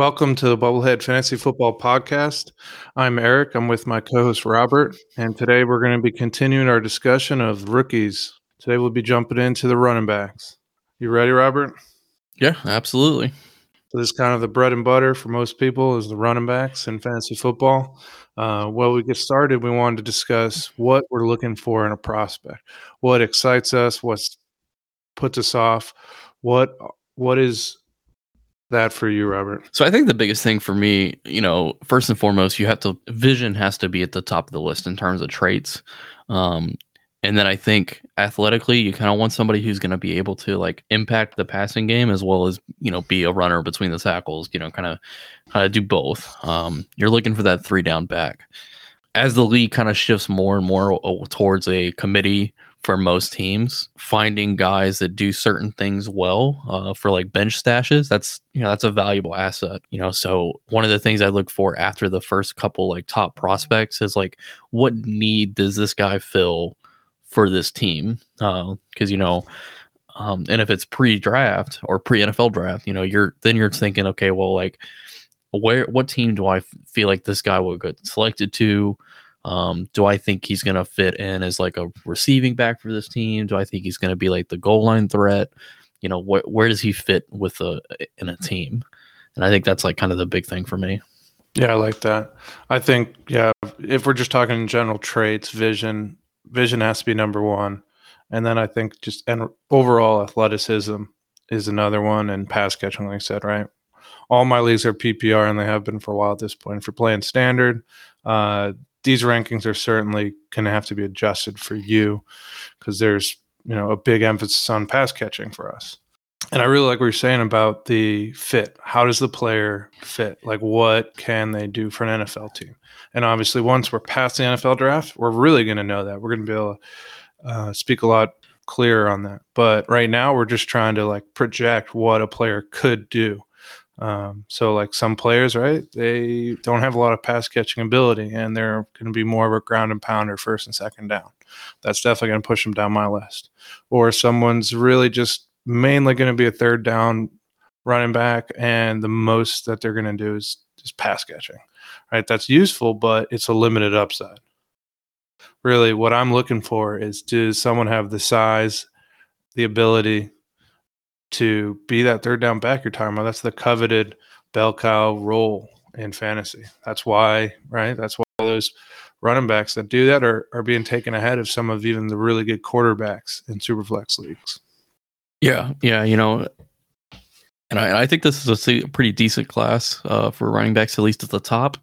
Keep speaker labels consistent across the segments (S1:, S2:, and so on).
S1: Welcome to the Bubblehead Fantasy Football Podcast. I'm Eric. I'm with my co host Robert. And today we're going to be continuing our discussion of rookies. Today we'll be jumping into the running backs. You ready, Robert?
S2: Yeah, absolutely.
S1: So this is kind of the bread and butter for most people is the running backs in fantasy football. Uh, well, we get started. We wanted to discuss what we're looking for in a prospect, what excites us, what puts us off, what what is that for you, Robert?
S2: So I think the biggest thing for me, you know, first and foremost, you have to vision has to be at the top of the list in terms of traits. Um, and then I think athletically, you kind of want somebody who's going to be able to like impact the passing game as well as you know be a runner between the tackles. You know, kind of kind of do both. Um, you're looking for that three down back. As the league kind of shifts more and more towards a committee for most teams finding guys that do certain things well uh, for like bench stashes that's you know that's a valuable asset you know? So one of the things i look for after the first couple like top prospects is like what need does this guy fill for this team? Because uh, you know um, and if it's pre-draft or pre-nfl draft you know you're then you're thinking okay well like where what team do i feel like this guy will get selected to um, do I think he's going to fit in as like a receiving back for this team? Do I think he's going to be like the goal line threat? You know, wh- where does he fit with a in a team? And I think that's like kind of the big thing for me.
S1: Yeah, I like that. I think yeah, if we're just talking general traits, vision, vision has to be number one, and then I think just and overall athleticism is another one, and pass catching, like I said, right. All my leagues are PPR, and they have been for a while at this point. If you're playing standard, uh, these rankings are certainly going to have to be adjusted for you because there's you know a big emphasis on pass catching for us. And I really like what you're saying about the fit. How does the player fit? Like, what can they do for an NFL team? And obviously, once we're past the NFL draft, we're really going to know that. We're going to be able to uh, speak a lot clearer on that. But right now, we're just trying to like project what a player could do. Um, so like some players, right? They don't have a lot of pass catching ability, and they're going to be more of a ground and pounder first and second down. That's definitely going to push them down my list. Or someone's really just mainly going to be a third down running back, and the most that they're going to do is just pass catching. Right? That's useful, but it's a limited upside. Really, what I'm looking for is does someone have the size, the ability, to be that third down back you're talking about. That's the coveted bell cow role in fantasy. That's why, right? That's why those running backs that do that are, are being taken ahead of some of even the really good quarterbacks in superflex leagues.
S2: Yeah, yeah, you know, and I, I think this is a pretty decent class uh, for running backs, at least at the top.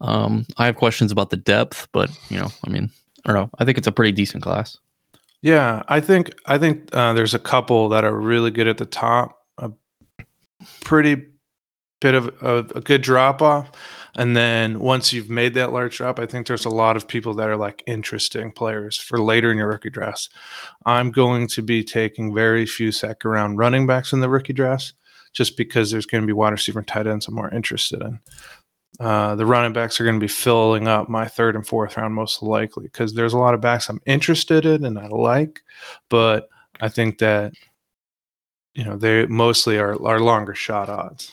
S2: Um, I have questions about the depth, but you know, I mean, I don't know. I think it's a pretty decent class.
S1: Yeah, I think I think uh, there's a couple that are really good at the top, a pretty bit of a, a good drop off, and then once you've made that large drop, I think there's a lot of people that are like interesting players for later in your rookie drafts. I'm going to be taking very few second round running backs in the rookie drafts, just because there's going to be wide receiver tight ends I'm more interested in. Uh, the running backs are going to be filling up my third and fourth round most likely because there's a lot of backs I'm interested in and I like, but I think that you know they mostly are are longer shot odds.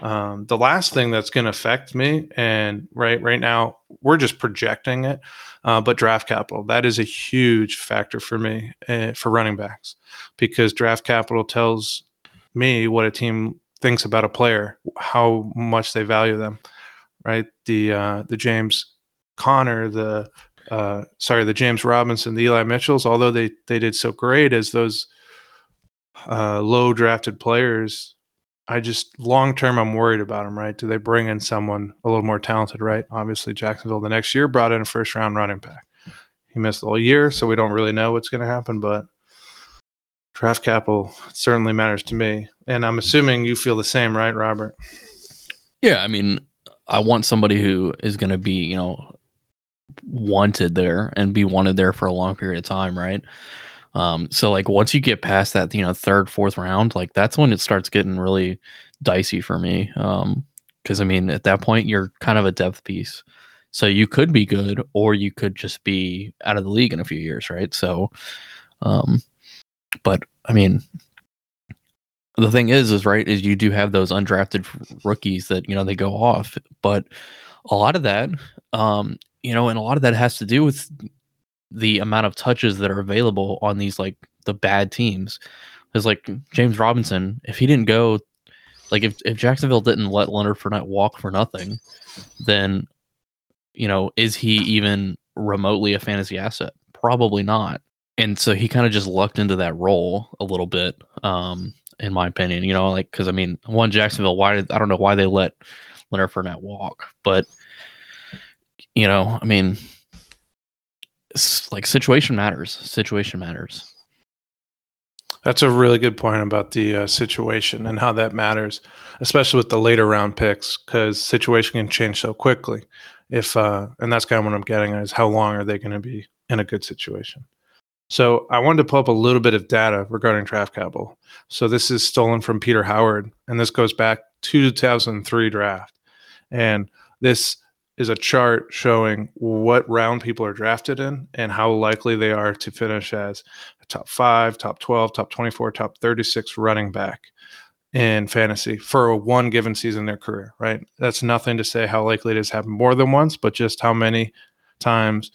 S1: Um, the last thing that's going to affect me, and right right now we're just projecting it, uh, but draft capital that is a huge factor for me uh, for running backs because draft capital tells me what a team thinks about a player, how much they value them, right? The uh, the James Conner, the uh, sorry, the James Robinson, the Eli Mitchells, although they they did so great as those uh, low drafted players, I just long term I'm worried about them. Right? Do they bring in someone a little more talented? Right? Obviously, Jacksonville the next year brought in a first round running back. He missed whole year, so we don't really know what's going to happen, but draft capital certainly matters to me. And I'm assuming you feel the same, right, Robert?
S2: Yeah, I mean, I want somebody who is going to be, you know, wanted there and be wanted there for a long period of time, right? Um, so like once you get past that, you know, third, fourth round, like that's when it starts getting really dicey for me. Um, because I mean, at that point, you're kind of a depth piece. So you could be good, or you could just be out of the league in a few years, right? So, um, but I mean, the thing is, is right is you do have those undrafted rookies that you know they go off, but a lot of that, um, you know, and a lot of that has to do with the amount of touches that are available on these like the bad teams. Because like James Robinson, if he didn't go, like if if Jacksonville didn't let Leonard Fournette walk for nothing, then you know, is he even remotely a fantasy asset? Probably not. And so he kind of just lucked into that role a little bit, um, in my opinion. You know, like because I mean, one Jacksonville, why did I don't know why they let Leonard Fournette walk, but you know, I mean, like situation matters. Situation matters.
S1: That's a really good point about the uh, situation and how that matters, especially with the later round picks, because situation can change so quickly. If uh, and that's kind of what I'm getting is how long are they going to be in a good situation? So I wanted to pull up a little bit of data regarding draft capital. So this is stolen from Peter Howard, and this goes back to 2003 draft, and this is a chart showing what round people are drafted in and how likely they are to finish as a top five, top 12, top 24, top 36 running back in fantasy for one given season in their career, right? That's nothing to say how likely it is to happen more than once, but just how many times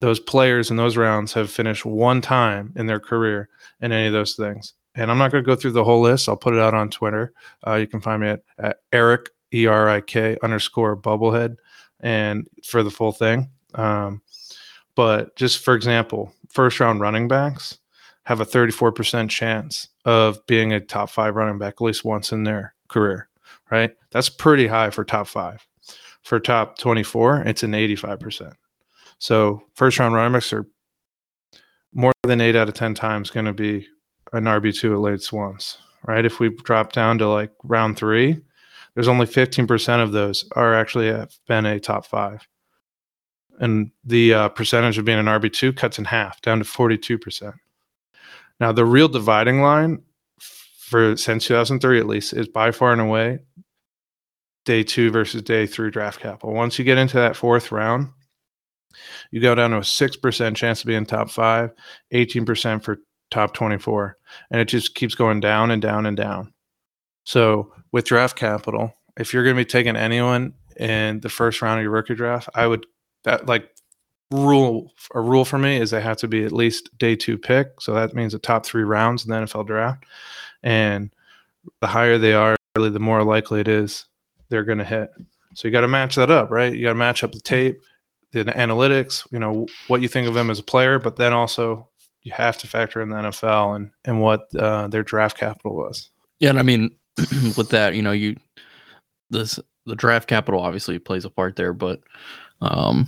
S1: those players in those rounds have finished one time in their career in any of those things. And I'm not going to go through the whole list. I'll put it out on Twitter. Uh, you can find me at, at Erik E R I K underscore bubblehead and for the full thing. Um, but just for example, first round running backs have a 34% chance of being a top five running back at least once in their career, right? That's pretty high for top five. For top 24, it's an 85%. So first round running backs are more than eight out of 10 times going to be an RB2 at late once, right? If we drop down to like round three, there's only 15% of those are actually have been a top five. And the uh, percentage of being an RB2 cuts in half down to 42%. Now, the real dividing line for since 2003 at least is by far and away day two versus day three draft capital. Once you get into that fourth round, you go down to a 6% chance to be in top five, 18% for top 24. And it just keeps going down and down and down. So with draft capital, if you're going to be taking anyone in the first round of your rookie draft, I would that like rule a rule for me is they have to be at least day two pick. So that means the top three rounds in the NFL draft. And the higher they are, really the more likely it is they're going to hit. So you got to match that up, right? You got to match up the tape, the analytics, you know, what you think of them as a player, but then also you have to factor in the NFL and, and what uh, their draft capital was.
S2: Yeah. And I mean, with that, you know, you this the draft capital obviously plays a part there, but um,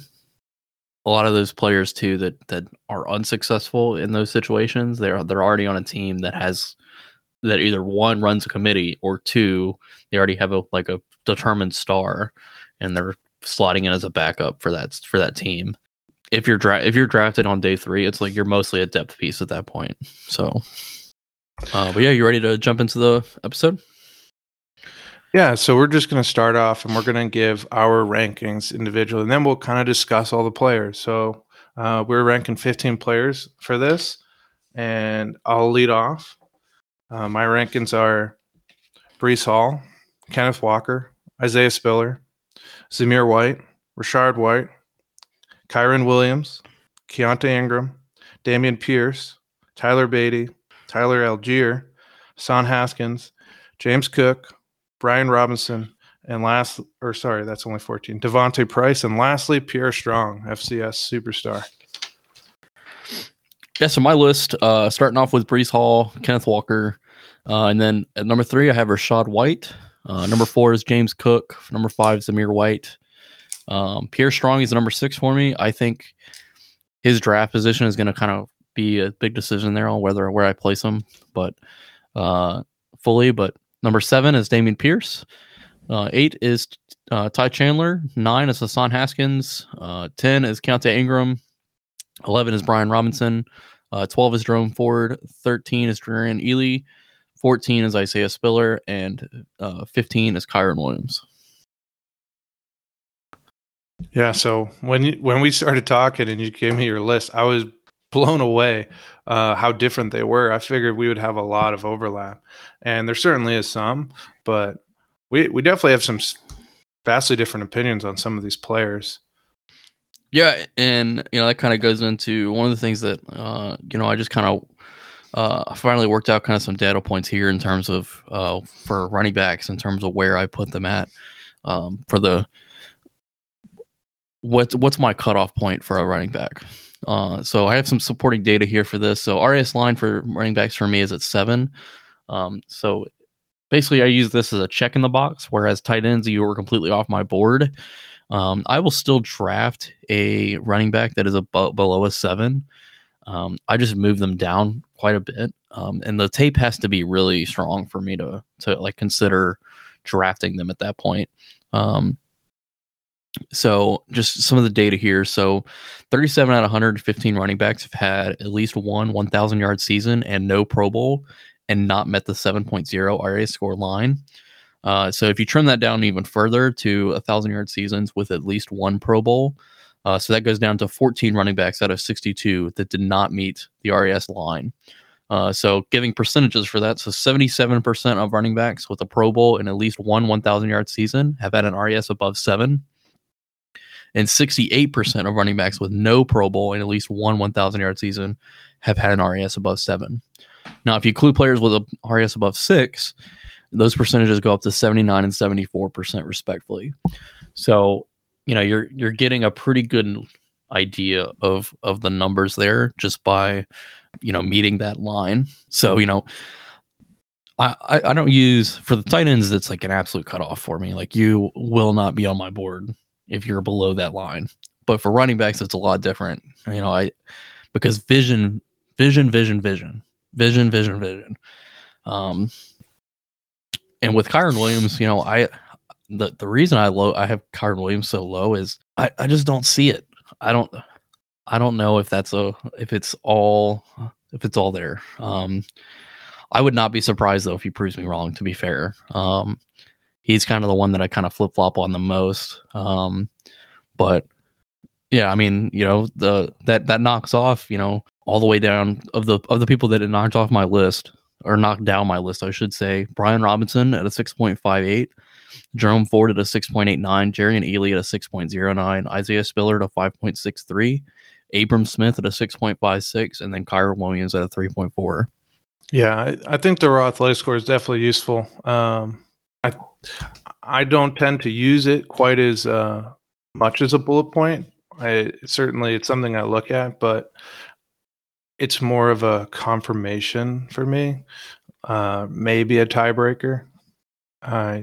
S2: a lot of those players too that that are unsuccessful in those situations, they're they're already on a team that has that either one runs a committee or two they already have a like a determined star and they're slotting in as a backup for that for that team. If you're dra- if you're drafted on day three, it's like you're mostly a depth piece at that point. So, uh, but yeah, you ready to jump into the episode?
S1: Yeah, so we're just going to start off and we're going to give our rankings individually, and then we'll kind of discuss all the players. So uh, we're ranking 15 players for this, and I'll lead off. Uh, my rankings are Breece Hall, Kenneth Walker, Isaiah Spiller, Zamir White, Rachaad White, Kyren Williams, Keaontay Ingram, Dameon Pierce, Tyler Badie, Tyler Allgeier, Hassan Haskins, James Cook, Brian Robinson, and last, or sorry, that's only 14. D'Vonte Price, and lastly, Pierre Strong, FCS superstar.
S2: Yeah, so my list, uh, starting off with Breece Hall, Kenneth Walker, uh, and then at number three, I have Rachaad White. Uh, number four is James Cook. Number five is Zamir White. Um, Pierre Strong is number six for me. I think his draft position is going to kind of be a big decision there on whether where I place him, but uh, fully. But number seven is Dameon Pierce. Uh, eight is uh, Ty Chandler. Nine is Hassan Haskins. Uh, Ten is Keaontay Ingram. Eleven is Brian Robinson. Uh, twelve is Jerome Ford. Thirteen is Jerrion Ealy. 14 is Isaiah Spiller, and uh, 15 is Kyren Williams.
S1: Yeah. So when when we started talking and you gave me your list, I was blown away uh, how different they were. I figured we would have a lot of overlap, and there certainly is some, but we we definitely have some vastly different opinions on some of these players.
S2: Yeah, and you know that kind of goes into one of the things that uh, you know I just kind of uh, finally worked out kind of some data points here in terms of uh, for running backs in terms of where I put them at um, for the what what's my cutoff point for a running back. Uh, so I have some supporting data here for this. So RAS line for running backs for me is at seven. Um, so basically, I use this as a check in the box. Whereas tight ends, you were completely off my board. Um, I will still draft a running back that is above, below a seven. Um, I just move them down quite a bit, um, and the tape has to be really strong for me to to like consider drafting them at that point. Um, so just some of the data here. So 37 out of 115 running backs have had at least one 1,000 yard season and no Pro Bowl and not met the 7.0 RA score line. Uh, so if you trim that down even further to a thousand yard seasons with at least one Pro Bowl, uh, so that goes down to 14 running backs out of 62 that did not meet the RAS line. Uh, so giving percentages for that, so 77% of running backs with a Pro Bowl and at least one 1,000 yard season have had an RAS above seven, and 68% of running backs with no Pro Bowl and at least one 1,000 yard season have had an RAS above seven. Now, if you include players with a RAS above six, those percentages go up to 79 and 74% respectively. So, you know, you're you're getting a pretty good idea of of the numbers there just by, you know, meeting that line. So, you know, I, I, don't use for the tight ends, it's like an absolute cutoff for me. Like you will not be on my board if you're below that line. But for running backs, it's a lot different. You know, I because vision, vision, vision, vision, vision, vision, vision. Um, and with Kyren Williams, you know, I the the reason I low I have Kyren Williams so low is I I just don't see it. I don't I don't know if that's a if it's all if it's all there. Um, I would not be surprised though if he proves me wrong. To be fair, um, he's kind of the one that I kind of flip flop on the most. Um, but yeah, I mean, you know, the that that knocks off, you know, all the way down of the of the people that it knocked off my list or knocked down my list, I should say. Brian Robinson at a 6.58, Jerome Ford at a 6.89, Jerrion Ealy at a 6.09, Isaiah Spiller at a 5.63, Abram Smith at a 6.56, and then Kyren Williams at a 3.4.
S1: Yeah, I, I think the raw athletic score is definitely useful. Um, I I don't tend to use it quite as uh, much as a bullet point. I certainly it's something I look at, but it's more of a confirmation for me. Uh, maybe a tiebreaker. Uh,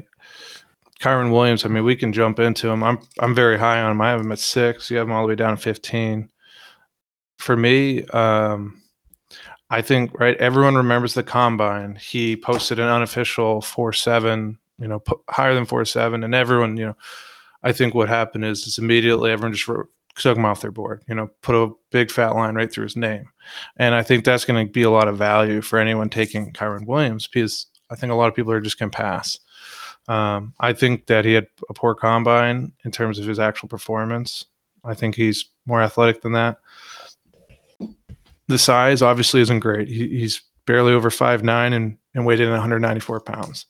S1: Kyren Williams. I mean, we can jump into him. I'm I'm very high on him. I have him at six. You have him all the way down to fifteen. For me, um, I think right. Everyone remembers the combine. He posted an unofficial four seven. You know, higher than four seven, and everyone. You know, I think what happened is, is immediately everyone just wrote, took him off their board. You know, put a big fat line right through his name, and I think that's going to be a lot of value for anyone taking Kyren Williams because I think a lot of people are just going to pass. Um, I think that he had a poor combine in terms of his actual performance. I think he's more athletic than that. The size obviously isn't great. He, he's barely over five nine and, and weighed in 194 pounds.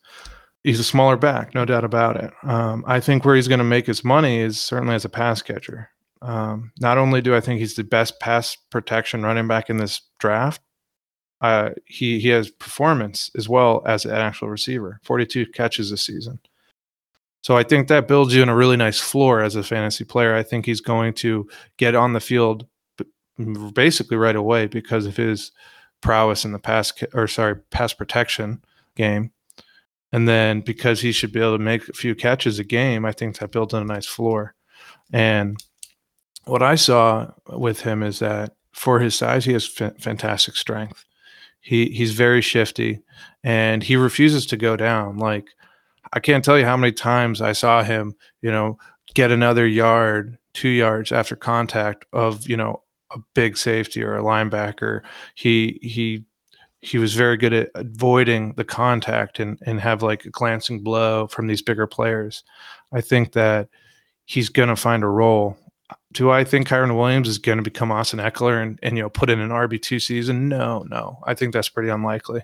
S1: He's a smaller back, no doubt about it. Um, I think where he's going to make his money is certainly as a pass catcher. Um, not only do I think he's the best pass protection running back in this draft, uh, he he has performance as well as an actual receiver. Forty two catches this season. So I think that builds you in a really nice floor as a fantasy player. I think he's going to get on the field basically right away because of his prowess in the pass or sorry pass protection game. And then because he should be able to make a few catches a game, I think that builds in a nice floor. And what I saw with him is that for his size, he has f- fantastic strength. He he's very shifty, and he refuses to go down. Like I can't tell you how many times I saw him, you know, get another yard, two yards after contact of you know a big safety or a linebacker. He he he was very good at avoiding the contact and and have like a glancing blow from these bigger players. I think that he's going to find a role do I think Kyren Williams is going to become Austin Ekeler and, and you know put in an RB two season? No, no. I think that's pretty unlikely.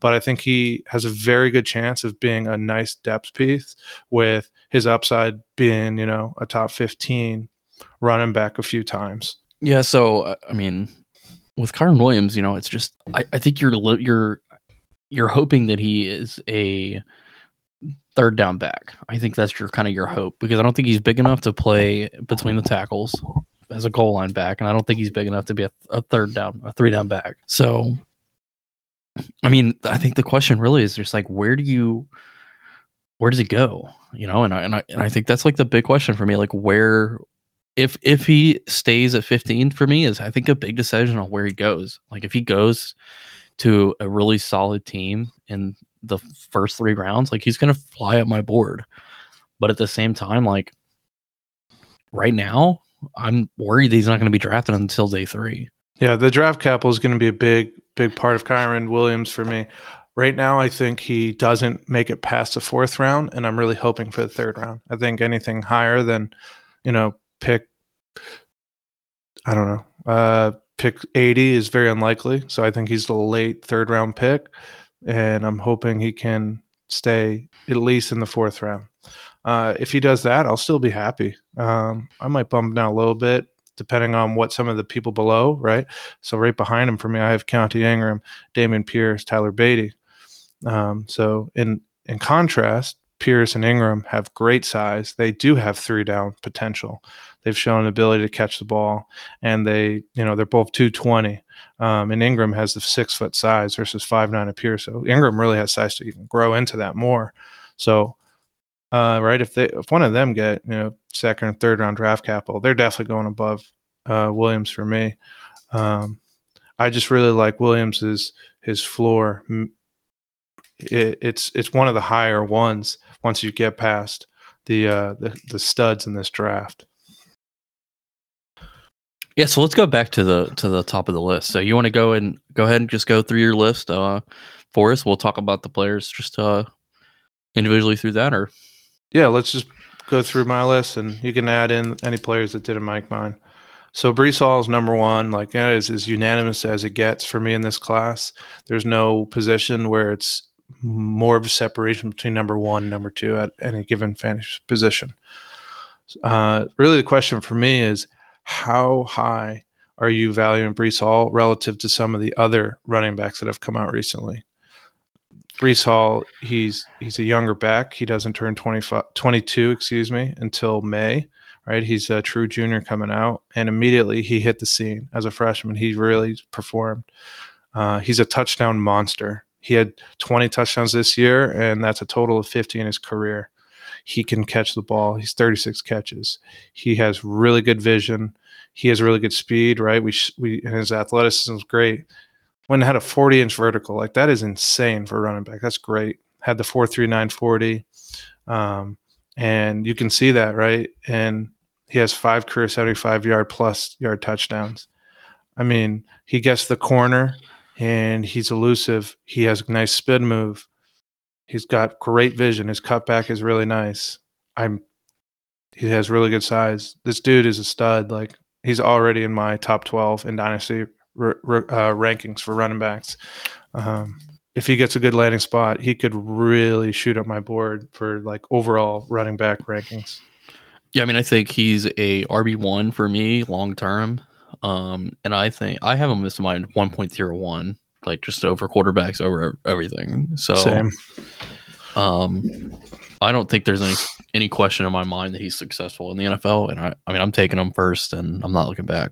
S1: But I think he has a very good chance of being a nice depth piece with his upside being you know a top fifteen running back a few times.
S2: Yeah. So uh, I mean, with Kyren Williams, you know, it's just I, I think you're you're you're hoping that he is a third down back. I think that's your kind of your hope because I don't think he's big enough to play between the tackles as a goal line back, and I don't think he's big enough to be a, a third down, a three down back. So, I mean, I think the question really is just like, where do you, where does he go? You know, and I and I and I think that's like the big question for me. Like, where, if if he stays at 15 for me is I think a big decision on where he goes. Like, if he goes to a really solid team in the first three rounds, like he's gonna fly up my board. But at the same time, like right now, I'm worried he's not gonna be drafted until day three.
S1: Yeah, the draft capital is going to be a big, big part of Kyren Williams for me. Right now, I think he doesn't make it past the fourth round, and I'm really hoping for the third round. I think anything higher than, you know, pick, I don't know, uh, pick 80 is very unlikely. So I think he's the late third round pick and I'm hoping he can stay at least in the fourth round. Uh, if he does that, I'll still be happy. Um, I might bump down a little bit depending on what some of the people below, right? So right behind him for me, I have Keaontay Ingram, Dameon Pierce, Tyler Badie. Um, so in in contrast, Pierce and Ingram have great size. They do have three down potential. They've shown an ability to catch the ball, and they, you know, they're both 220. Um, and Ingram has the six foot size versus five nine appear. So Ingram really has size to even grow into that more. So, uh, right, if they if one of them get you know second or third round draft capital, they're definitely going above uh, Williams for me. Um, I just really like Williams's his floor. It, it's it's one of the higher ones once you get past the uh, the, the studs in this draft.
S2: Yeah, so let's go back to the to the top of the list. So you want to go and go ahead and just go through your list uh, for us. We'll talk about the players just uh, individually through that, or
S1: yeah, let's just go through my list, and you can add in any players that didn't make mine. So Breece Hall is number one. Like that is as unanimous as it gets for me in this class. There's no position where it's more of a separation between number one and number two at any given fantasy position. Uh, really, the question for me is how high are you valuing Breece Hall relative to some of the other running backs that have come out recently? Breece Hall, he's he's a younger back. He doesn't turn 25, 22, excuse me, until May, right? He's a true junior coming out, and immediately he hit the scene as a freshman. He really performed. Uh, he's a touchdown monster. He had 20 touchdowns this year, and that's a total of 50 in his career. He can catch the ball. He's 36 catches. He has really good vision. He has really good speed, right? We we and his athleticism is great. When had a 40 inch vertical, like that is insane for running back. That's great. Had the 43940. Um, and you can see that, right? And he has five career 75 yard plus yard touchdowns. I mean, he gets the corner and he's elusive. He has a nice spin move. He's got great vision. His cutback is really nice. I'm. He has really good size. This dude is a stud. Like he's already in my top twelve in dynasty r- r- uh, rankings for running backs. Um, if he gets a good landing spot, he could really shoot up my board for like overall running back rankings.
S2: Yeah, I mean, I think he's a RB one for me long term. Um, and I think I have him as my one point zero one like just over quarterbacks over everything. So
S1: Same.
S2: um I don't think there's any any question in my mind that he's successful in the NFL and I I mean I'm taking him first and I'm not looking back.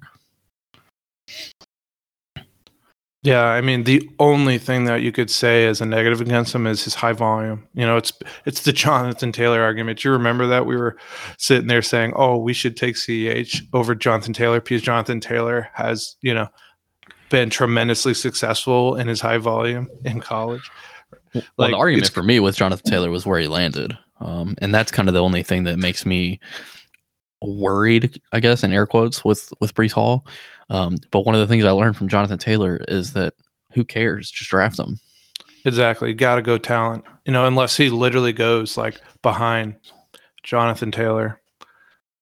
S1: Yeah, I mean the only thing that you could say as a negative against him is his high volume. You know, it's it's the Jonathan Taylor argument. You remember that we were sitting there saying, "Oh, we should take CEH over Jonathan Taylor because Jonathan Taylor has, you know, been tremendously successful in his high volume in college.
S2: Well, like, the argument for me with Jonathan Taylor was where he landed, um, and that's kind of the only thing that makes me worried, I guess, in air quotes with with Breece Hall. Um, but one of the things I learned from Jonathan Taylor is that who cares? Just draft him.
S1: Exactly. Got to go talent. You know, unless he literally goes like behind Jonathan Taylor.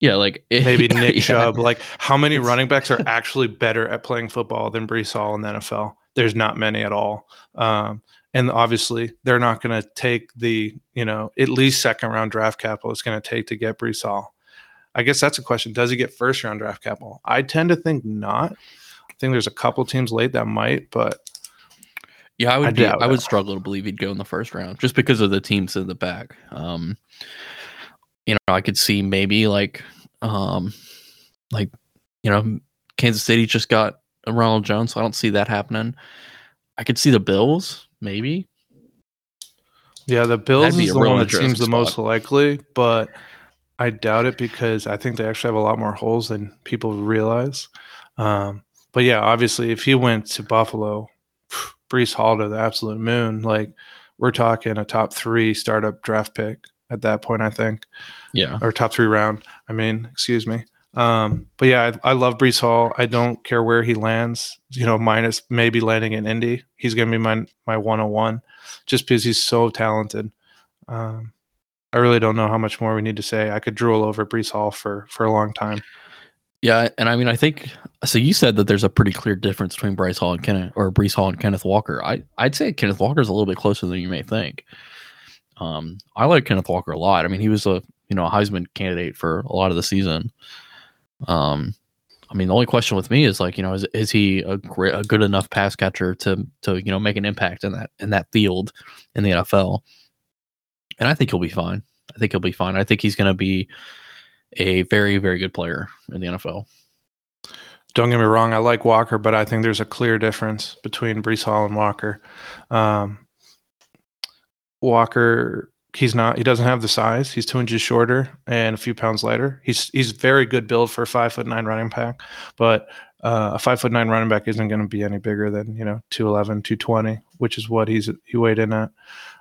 S2: Yeah, like
S1: maybe Nick
S2: yeah.
S1: Chubb. Like, how many running backs are actually better at playing football than Breece Hall in the NFL? There's not many at all. Um, and obviously, they're not going to take the you know at least second round draft capital it's going to take to get Breece Hall. I guess that's a question. Does he get first round draft capital? I tend to think not. I think there's a couple teams late that might, but
S2: Yeah, I would
S1: I
S2: be, I would struggle to believe he'd go in the first round just because of the teams in the back. Um, you know, I could see maybe like, um, like, you know, Kansas City just got Ronald Jones, so I don't see that happening. I could see the Bills, maybe.
S1: Yeah, the Bills is the one that seems the most likely, but I doubt it because I think they actually have a lot more holes than people realize. Um, but yeah, obviously, if he went to Buffalo, Breece Hall to the absolute moon, like we're talking a top three startup draft pick at that point, I think,
S2: Yeah.
S1: or top three round. I mean, excuse me. Um, but yeah, I, I love Breece Hall. I don't care where he lands, you know, minus maybe landing in Indy. He's going to be my my 101 just because he's so talented. Um, I really don't know how much more we need to say. I could drool over Breece Hall for for a long time.
S2: Yeah, and I mean, I think so. You said that there's a pretty clear difference between Bryce Hall and Kenneth, or Breece Hall and Kenneth Walker. I I'd say Kenneth Walker is a little bit closer than you may think. Um, I like Kenneth Walker a lot. I mean, he was a you know a Heisman candidate for a lot of the season. Um, I mean, the only question with me is like, you know, is is he a great, a good enough pass catcher to to you know make an impact in that in that field in the NFL? And I think he'll be fine. I think he'll be fine. I think he's going to be a very very good player in the NFL.
S1: Don't get me wrong, I like Walker, but I think there's a clear difference between Breece Hall and Walker. Um, Walker, he's not. He doesn't have the size. He's two inches shorter and a few pounds lighter. He's he's very good build for a five foot nine running back, but uh, a five foot nine running back isn't going to be any bigger than you know 211, 220, which is what he's he weighed in at.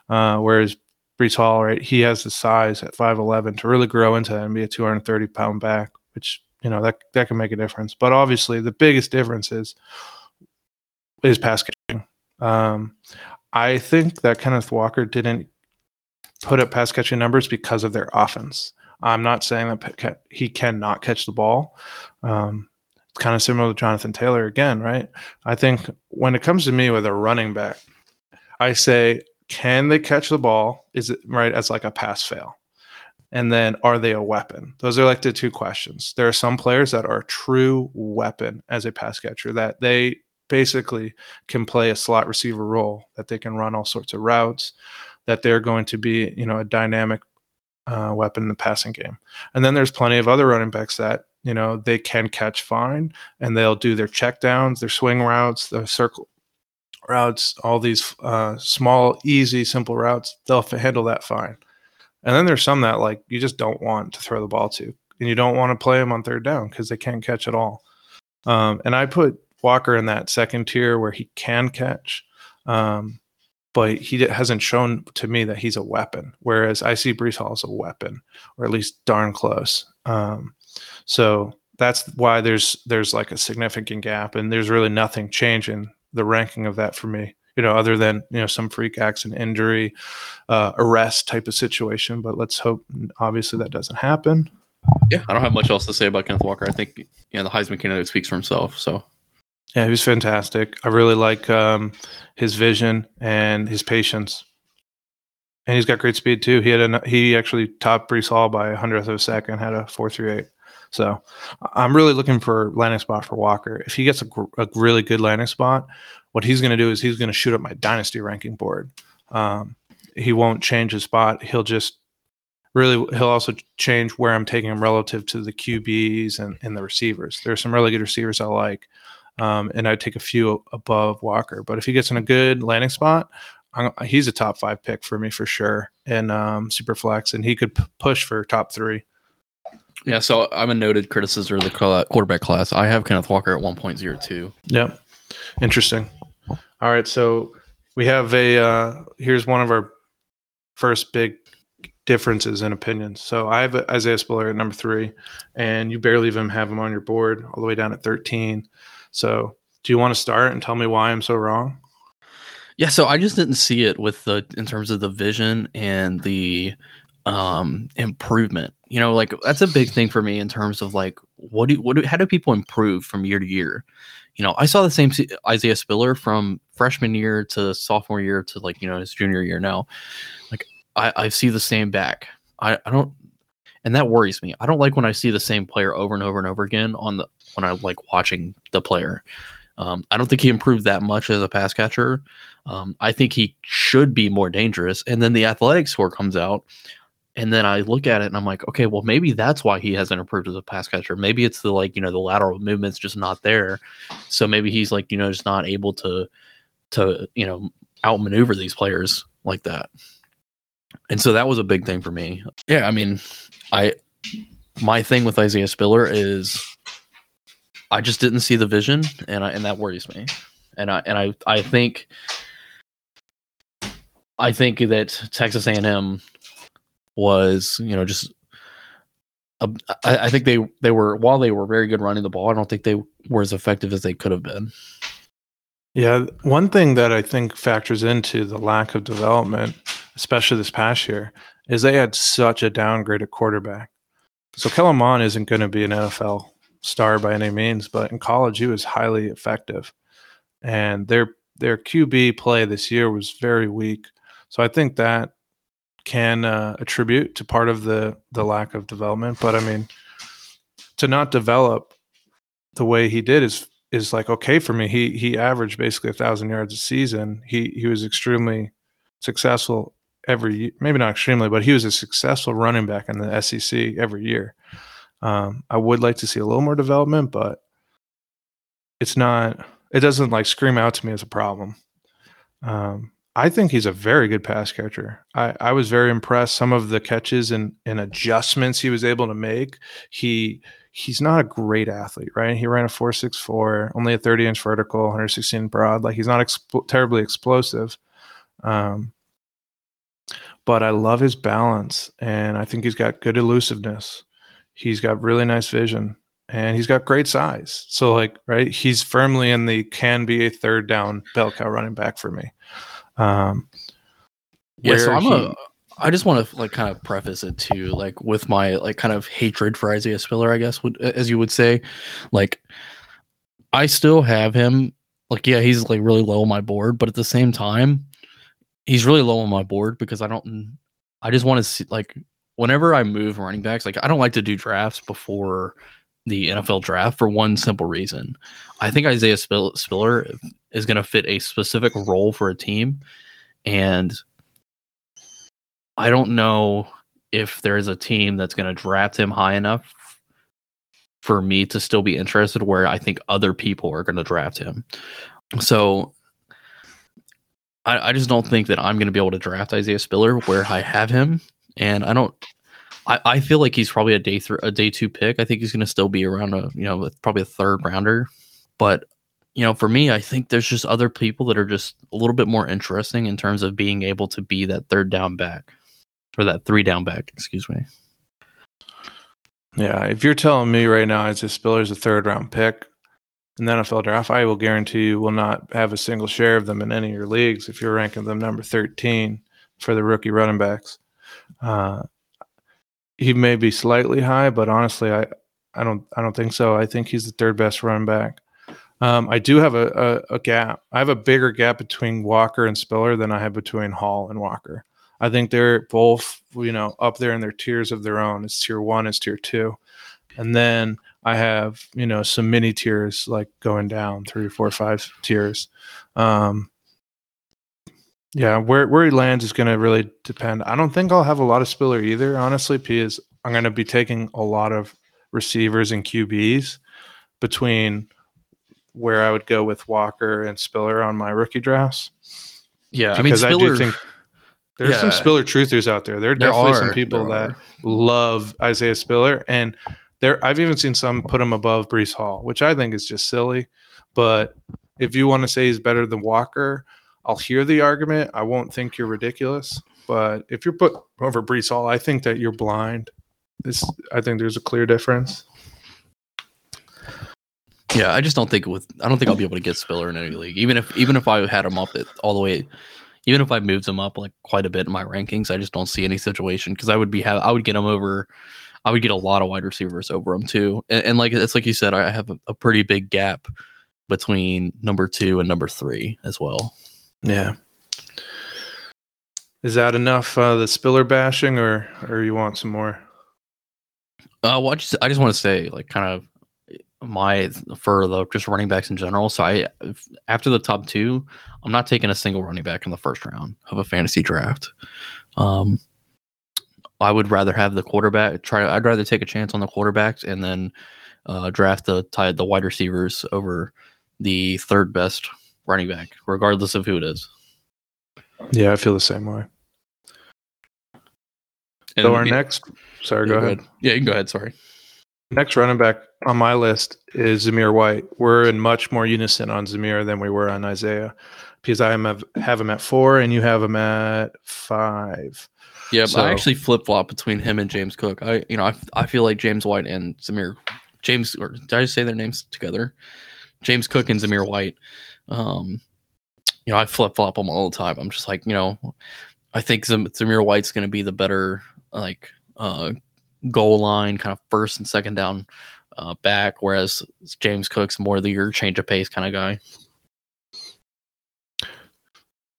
S1: Uh, whereas Breece Hall, right, he has the size at 5'11 to really grow into that and be a 230 pound back, which you know that that can make a difference. But obviously, the biggest difference is is pass catching. Um, I think that Kenneth Walker didn't put up pass catching numbers because of their offense. I'm not saying that he cannot catch the ball. Um, it's kind of similar to Jonathan Taylor again, right? I think when it comes to me with a running back, I say, can they catch the ball? Is it right as like a pass fail? And then are they a weapon? Those are like the two questions. There are some players that are true weapon as a pass catcher that they basically can play a slot receiver role, that they can run all sorts of routes, that they're going to be, you know, a dynamic uh, weapon in the passing game. And then there's plenty of other running backs that, you know, they can catch fine and they'll do their check downs, their swing routes, the circle routes, all these uh, small, easy, simple routes. They'll handle that fine. And then there's some that like you just don't want to throw the ball to, and you don't want to play them on third down because they can't catch at all. Um, and I put Walker in that second tier where he can catch, um, but he hasn't shown to me that he's a weapon. Whereas I see Breece Hall as a weapon, or at least darn close. Um, so that's why there's there's like a significant gap, and there's really nothing changing the ranking of that for me. You know, other than you know some freak accident, injury, uh, arrest type of situation. But let's hope, obviously, that doesn't happen.
S2: Yeah, I don't have much else to say about Kenneth Walker. I think you know the Heisman candidate speaks for himself. So
S1: Yeah, he was fantastic. I really like um, his vision and his patience, and he's got great speed too. He had a he actually topped Breece Hall by a hundredth of a second, had a four three eight. So I'm really looking for landing spot for Walker. If he gets a, gr- a really good landing spot, what he's going to do is he's going to shoot up my dynasty ranking board. Um, he won't change his spot. He'll just really he'll also change where I'm taking him relative to the QBs and, and the receivers. There are some really good receivers I like um, and I'd take a few above Walker. But if he gets in a good landing spot, I'm, he's a top five pick for me for sure and um, super flex, and he could p- push for top three.
S2: yeah, so I'm a noted criticism of the quarterback class. I have Kenneth Walker at 1.02.
S1: Yep, interesting. All right, so we have a uh, here's one of our first big differences in opinions. So I have Isaiah Spiller at number three, and you barely even have him on your board all the way down at 13. So do you want to start and tell me why I'm so wrong?
S2: Yeah, so I just didn't see it with the in terms of the vision and the um improvement. you know, like that's a big thing for me in terms of like what do what do, how do people improve from year to year? You know, I saw the same Isaiah Spiller from freshman year to sophomore year to like you know his junior year now. Like I, I see the same back. I, I don't, and that worries me. I don't like when I see the same player over and over and over again on the when I like watching the player. Um, I don't think he improved that much as a pass catcher. Um, I think he should be more dangerous. And then the athletic score comes out, and then I look at it and I'm like, okay, well maybe that's why he hasn't improved as a pass catcher. Maybe it's the like you know the lateral movement's just not there, so maybe he's like you know just not able to to you know outmaneuver these players like that. And so that was a big thing for me. Yeah, I mean, I my thing with Isaiah Spiller is I just didn't see the vision, and I, and that worries me. And I and I I think I think that Texas A&M was you know just I, I think they they were while they were very good running the ball, I don't think they were as effective as they could have been.
S1: Yeah, one thing that I think factors into the lack of development, especially this past year, is they had such a downgrade at quarterback. So Kellen Mond isn't going to be an NFL star by any means, but in college he was highly effective, and their their QB play this year was very weak. So I think that can uh, attribute to part of the the lack of development. But I mean, to not develop the way he did is is like okay for me. He he averaged basically a thousand yards a season. He he was extremely successful every maybe not extremely, but he was a successful running back in the SEC every year. Um, I would like to see a little more development, but it's not. It doesn't like scream out to me as a problem. Um, I think he's a very good pass catcher. I, I was very impressed some of the catches and, and adjustments he was able to make. He he's not a great athlete, right? He ran a 4.64, only a 30 inch vertical, 116 broad. Like he's not exp- terribly explosive. Um, but I love his balance and I think he's got good elusiveness. He's got really nice vision and he's got great size. So like, right, he's firmly in the can be a third down bell cow running back for me. Um,
S2: yeah, so I'm he, a I just want to like kind of preface it too, like with my like kind of hatred for Isaiah Spiller, I guess, would as you would say, like I still have him. Like, yeah, he's like really low on my board, but at the same time, he's really low on my board because I don't. I just want to see like whenever I move running backs, like I don't like to do drafts before the NFL draft for one simple reason. I think Isaiah Spiller is going to fit a specific role for a team, and I don't know if there's a team that's going to draft him high enough for me to still be interested where I think other people are going to draft him. So I, I just don't think that I'm going to be able to draft Isaiah Spiller where I have him. And I don't, I, I feel like he's probably a day three, a day two pick. I think he's going to still be around a, you know, probably a third rounder. But you know, for me, I think there's just other people that are just a little bit more interesting in terms of being able to be that third down back or that three down back, excuse me.
S1: Yeah, if you're telling me right now Isaiah Spiller's a third round pick in the NFL draft, I will guarantee you will not have a single share of them in any of your leagues if you're ranking them number 13 for the rookie running backs. Uh, he may be slightly high, but honestly, I, I don't I don't think so. I think he's the third best running back. Um, I do have a, a, a, gap. I have a bigger gap between Walker and Spiller than I have between Hall and Walker. I think they're both, you know, up there in their tiers of their own. It's tier one, it's tier two. And then I have, you know, some mini tiers like going down three, four, five tiers. Um, yeah, where where he lands is going to really depend. I don't think I'll have a lot of Spiller either, honestly, P is I'm going to be taking a lot of receivers and QBs between where I would go with Walker and Spiller on my rookie drafts.
S2: Yeah,
S1: because I, mean, Spiller, I do think there's yeah, some Spiller truthers out there. There are definitely there are, some people that love Isaiah Spiller, and there I've even seen some put him above Breece Hall, which I think is just silly. But if you want to say he's better than Walker, I'll hear the argument. I won't think you're ridiculous. But if you're put over Breece Hall, I think that you're blind. This I think there's a clear difference.
S2: Yeah, I just don't think with I don't think I'll be able to get Spiller in any league. Even if even if I had him up at, all the way, even if I moved him up like quite a bit in my rankings, I just don't see any situation because I would be have I would get him over. I would get a lot of wide receivers over him too. And, and like it's like you said, I have a, a pretty big gap between number two and number three as well.
S1: Yeah. Is that enough uh, the Spiller bashing, or or you want some more?
S2: Uh, well, I just I just want to say like kind of my for the just running backs in general. So I after the top two, I'm not taking a single running back in the first round of a fantasy draft. Um, I would rather have the quarterback. Try. I'd rather take a chance on the quarterbacks and then uh, draft the tie the wide receivers over the third best running back, regardless of who it is.
S1: Yeah, I feel the same way.
S2: And
S1: so our
S2: yeah,
S1: next, sorry,
S2: yeah,
S1: go ahead.
S2: Yeah, you can go ahead. Sorry.
S1: Next running back on my list is Zamir White. We're in much more unison on Zamir than we were on Isaiah, because I am have, have him at four and you have him at five.
S2: Yeah,
S1: So-
S2: I actually flip flop between him and James Cook. I, you know, I, I feel like James White and Zamir, James, or did I just say their names together? James Cook and Zamir White. Um, you know, I flip flop them all the time. I'm just like, you know, I think Zam- Zamir White's going to be the better, like, uh, goal line kind of first and second down uh, back, whereas James Cook's more the your change of pace kind of guy.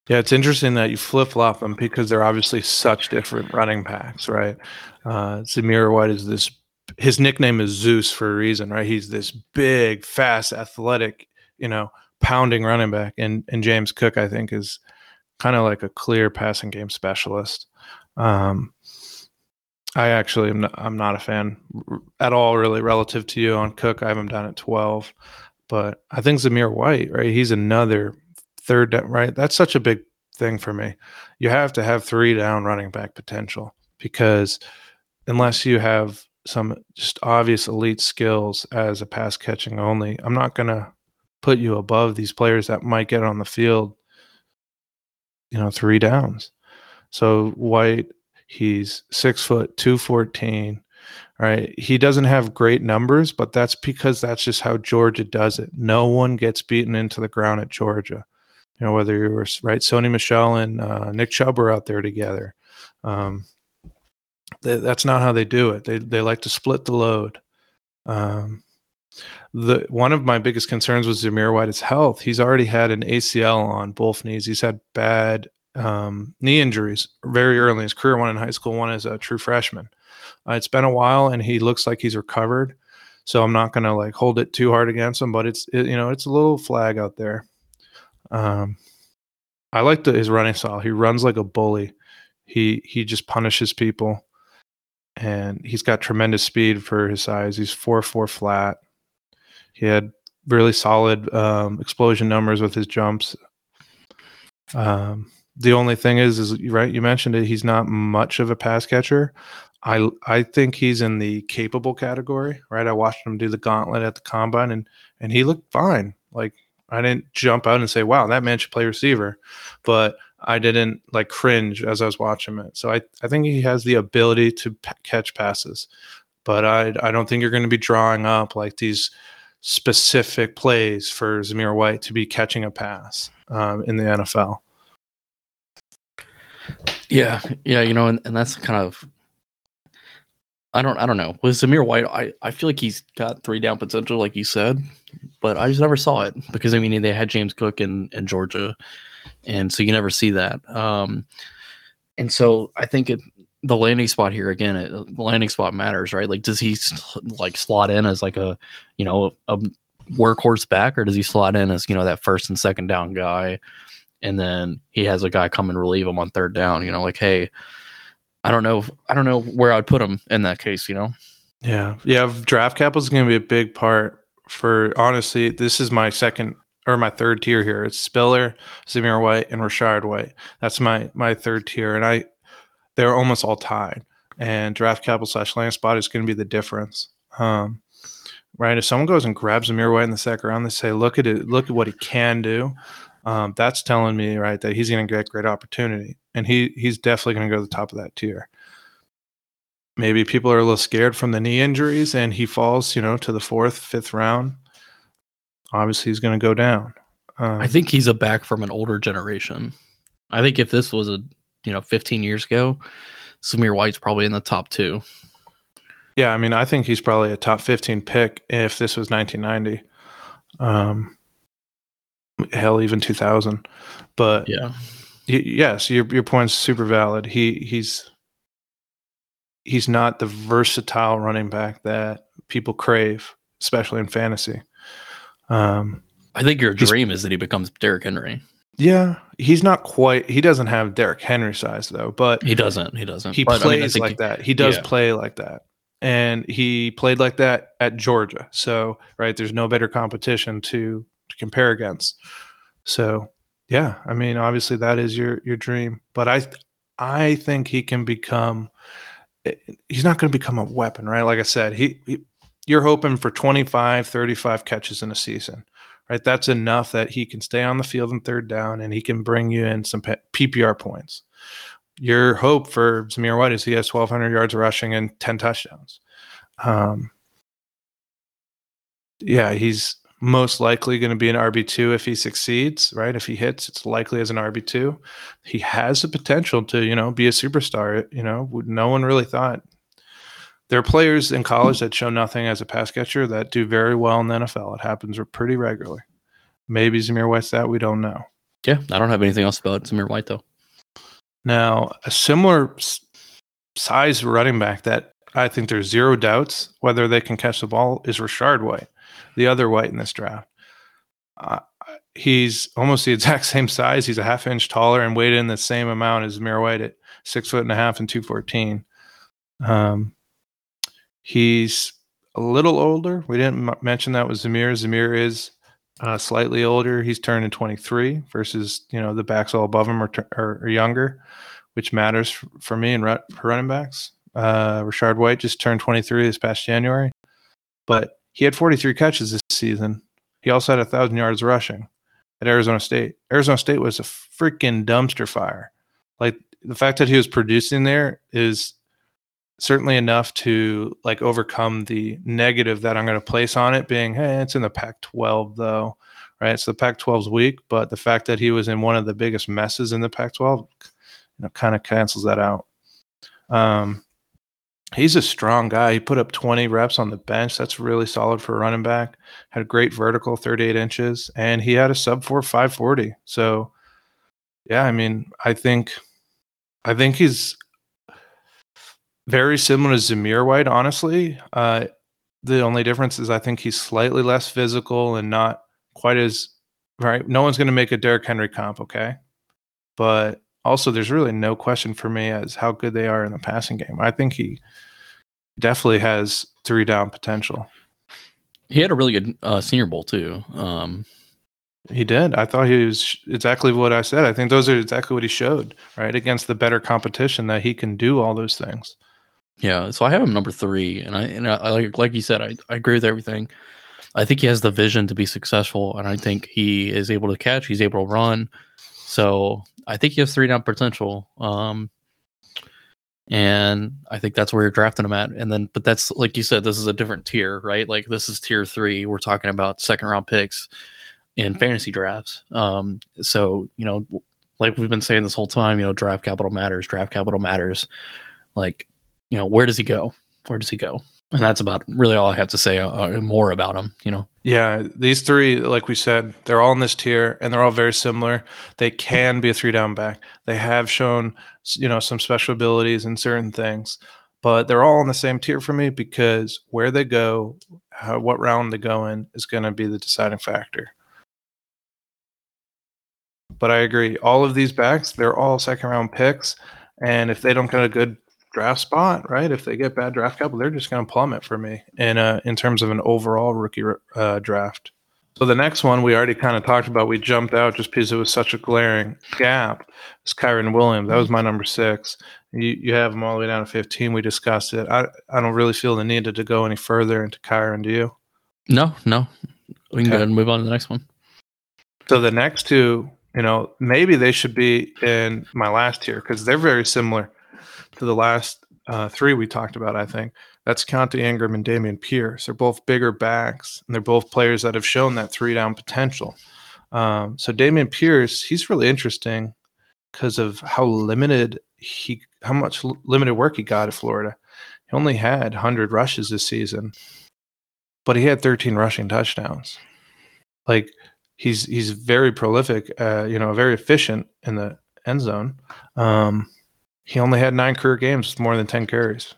S1: Yeah, it's interesting that you flip flop them because they're obviously such different running backs, right? Uh, Zamir White is this. His nickname is Zeus for a reason, right? He's this big, fast, athletic, you know, pounding running back, and and James Cook, I think, is kind of like a clear passing game specialist. Um, I actually am not, I'm not a fan at all, really, relative to you on Cook. I have him down at 12, but I think Zamir White, right? He's another third down, right? That's such a big thing for me. You have to have three down running back potential because unless you have some just obvious elite skills as a pass catching only, I'm not going to put you above these players that might get on the field, you know, three downs. So White, he's six foot, 214 right? He doesn't have great numbers, but that's because that's just how Georgia does it. No one gets beaten into the ground at Georgia. You know, whether you were right, Sony Michel and uh, Nick Chubb are out there together. Um, that's not how they do it. They they like to split the load. Um, the one of my biggest concerns was Zamir White's health. He's already had an ACL on both knees. He's had bad um, knee injuries very early in his career. One in high school, one as a true freshman. Uh, it's been a while, and he looks like he's recovered. So I'm not gonna like hold it too hard against him, but it's it, you know it's a little flag out there. Um, I like the, his running style. He runs like a bully. He he just punishes people, and he's got tremendous speed for his size. He's four four flat. He had really solid um, explosion numbers with his jumps. Um, the only thing is, is right. You mentioned it. He's not much of a pass catcher. I I think he's in the capable category, right? I watched him do the gauntlet at the combine, and and he looked fine. Like I didn't jump out and say, "Wow, that man should play receiver," but I didn't like cringe as I was watching it. So I I think he has the ability to p- catch passes, but I I don't think you're going to be drawing up like these specific plays for Zamir White to be catching a pass um, in the NFL.
S2: Yeah, yeah, you know, and, and that's kind of I don't I don't know. With Zamir White, I, I feel like he's got three down potential, like you said, but I just never saw it because I mean they had James Cook in, in Georgia, and so you never see that. Um, and so I think it the landing spot here again, it, the landing spot matters, right? Like, does he like slot in as like a you know a workhorse back, or does he slot in as you know that first and second down guy? and then he has a guy come and relieve him on third down. You know, like hey, I don't know, I don't know where I'd put him in that case. You know,
S1: Yeah, yeah. Draft capital is going to be a big part for. Honestly, this is my second or my third tier here. It's Spiller, Zamir White, and Rachaad White. That's my my third tier, and I they're almost all tied. And draft capital slash land spot is going to be the difference. Um, right? If someone goes and grabs Zamir White in the second round, they say, "Look at it! Look at what he can do." Um, that's telling me right that he's going to get great opportunity, and he he's definitely going to go to the top of that tier maybe people are a little scared from the knee injuries and he falls, you know, to the fourth, fifth round. Obviously, he's going to go down. Um,
S2: I think he's a back from an older generation. I think if this was a you know 15 years ago, Zamir White's probably in the top two.
S1: Yeah, I mean, I think he's probably a top 15 pick if this was 1990. Um, hell, even 2000. But
S2: Yeah.
S1: y- yes, your your point's super valid. He he's he's not the versatile running back that people crave, especially in fantasy. Um,
S2: I think your dream is that he becomes Derrick Henry.
S1: Yeah, he's not quite. He doesn't have Derrick Henry size though, but
S2: He doesn't. He doesn't.
S1: he
S2: But, I mean, I
S1: plays like
S2: he-
S1: that. He does
S2: yeah.
S1: play like that. And he played like that at Georgia. So, right, there's no better competition to, to compare against. So, yeah, I mean, obviously that is your your dream, but I I think he can become eh, he's not going to become a weapon, right? Like I said, he, he you're hoping for 25, 35 catches in a season. Right? That's enough that he can stay on the field in third down and he can bring you in some PPR points your hope for Zamir White is he has 1,200 yards rushing and 10 touchdowns. Um, yeah, he's most likely going to be an RB2 if he succeeds, right? If he hits, it's likely as an RB2. He has the potential to, you know, be a superstar. You know, no one really thought. There are players in college that show nothing as a pass catcher that do very well in the NFL. It happens pretty regularly. Maybe Zamir White's that. We don't know.
S2: Yeah, I don't have anything else about Zamir White though.
S1: Now, a similar size running back that I think there's zero doubts whether they can catch the ball is Rachaad White, the other White in this draft. Uh, he's almost the exact same size. He's a half inch taller and weighed in the same amount as Zamir White at six foot and a half and 214. Um, he's a little older. We didn't m- mention that with Zamir. Zamir is uh, slightly older. He's turning 23 versus you know the backs all above him are, tur- are, younger, which matters f- for me and ru- for running backs. Uh, Rachaad White just turned 23 this past January, but he had 43 catches this season. He also had a thousand yards rushing at Arizona State. Arizona State was a freaking dumpster fire. Like the fact that he was producing there is certainly enough to like overcome the negative that I'm going to place on it being, hey, it's in the Pac 12 though, right? So the Pac 12's weak, but the fact that he was in one of the biggest messes in the Pac 12, you know, kind of cancels that out. Um, he's a strong guy. He put up 20 reps on the bench. That's really solid for a running back. Had a great vertical, 38 inches, and he had a sub four 540. So, yeah, I mean, I think, I think he's very similar to Zamir White, honestly. Uh, the only difference is I think he's slightly less physical and not quite as right. No one's going to make a Derrick Henry comp, okay? But also, there's really no question for me as how good they are in the passing game. I think he definitely has three down potential.
S2: He had a really good uh, Senior Bowl too. Um,
S1: He did. I thought he was exactly what I said. I think those are exactly what he showed, right? Against the better competition that he can do all those things.
S2: Yeah, so I have him number three, and I and I, like like you said, I, I agree with everything. I think he has the vision to be successful, and I think he is able to catch. He's able to run. So I think he has three down potential. Um, and I think that's where you're drafting him at. And then, but that's like you said, this is a different tier, right? Like this is tier three. We're talking about second round picks in fantasy drafts. Um, so you know, like we've been saying this whole time, you know, draft capital matters. Draft capital matters. Like, you know, where does he go? Where does he go? And that's about really all I have to say uh, uh, more about him. You know,
S1: Yeah, these three, like we said, they're all in this tier and they're all very similar. They can be a three down back. They have shown, you know, some special abilities in certain things, but they're all in the same tier for me because where they go, how, what round they go in is going to be the deciding factor. But I agree, all of these backs, they're all second round picks. And if they don't get a good draft spot, right? If they get bad draft capital, they're just going to plummet for me in uh, in terms of an overall rookie uh, draft. So the next one we already kind of talked about. We jumped out just because it was such a glaring gap. It's Kyren Williams. That was my number six. You you have him all the way down to fifteen. We discussed it. I I don't really feel the need to, to go any further into Kyren. Do you?
S2: no, no, we can
S1: Okay.
S2: go ahead and move on to the next one.
S1: So the next two, you know, maybe they should be in my last tier because they're very similar to the last uh, three we talked about. I think that's Keaontay Ingram and Dameon Pierce. They're both bigger backs, and they're both players that have shown that three down potential. Um, so Dameon Pierce, he's really interesting because of how limited he, how much limited work he got at Florida. He only had 100 rushes this season, but he had 13 rushing touchdowns. Like he's he's very prolific, uh, you know, very efficient in the end zone. Um, he only had nine career games with more than 10 carries.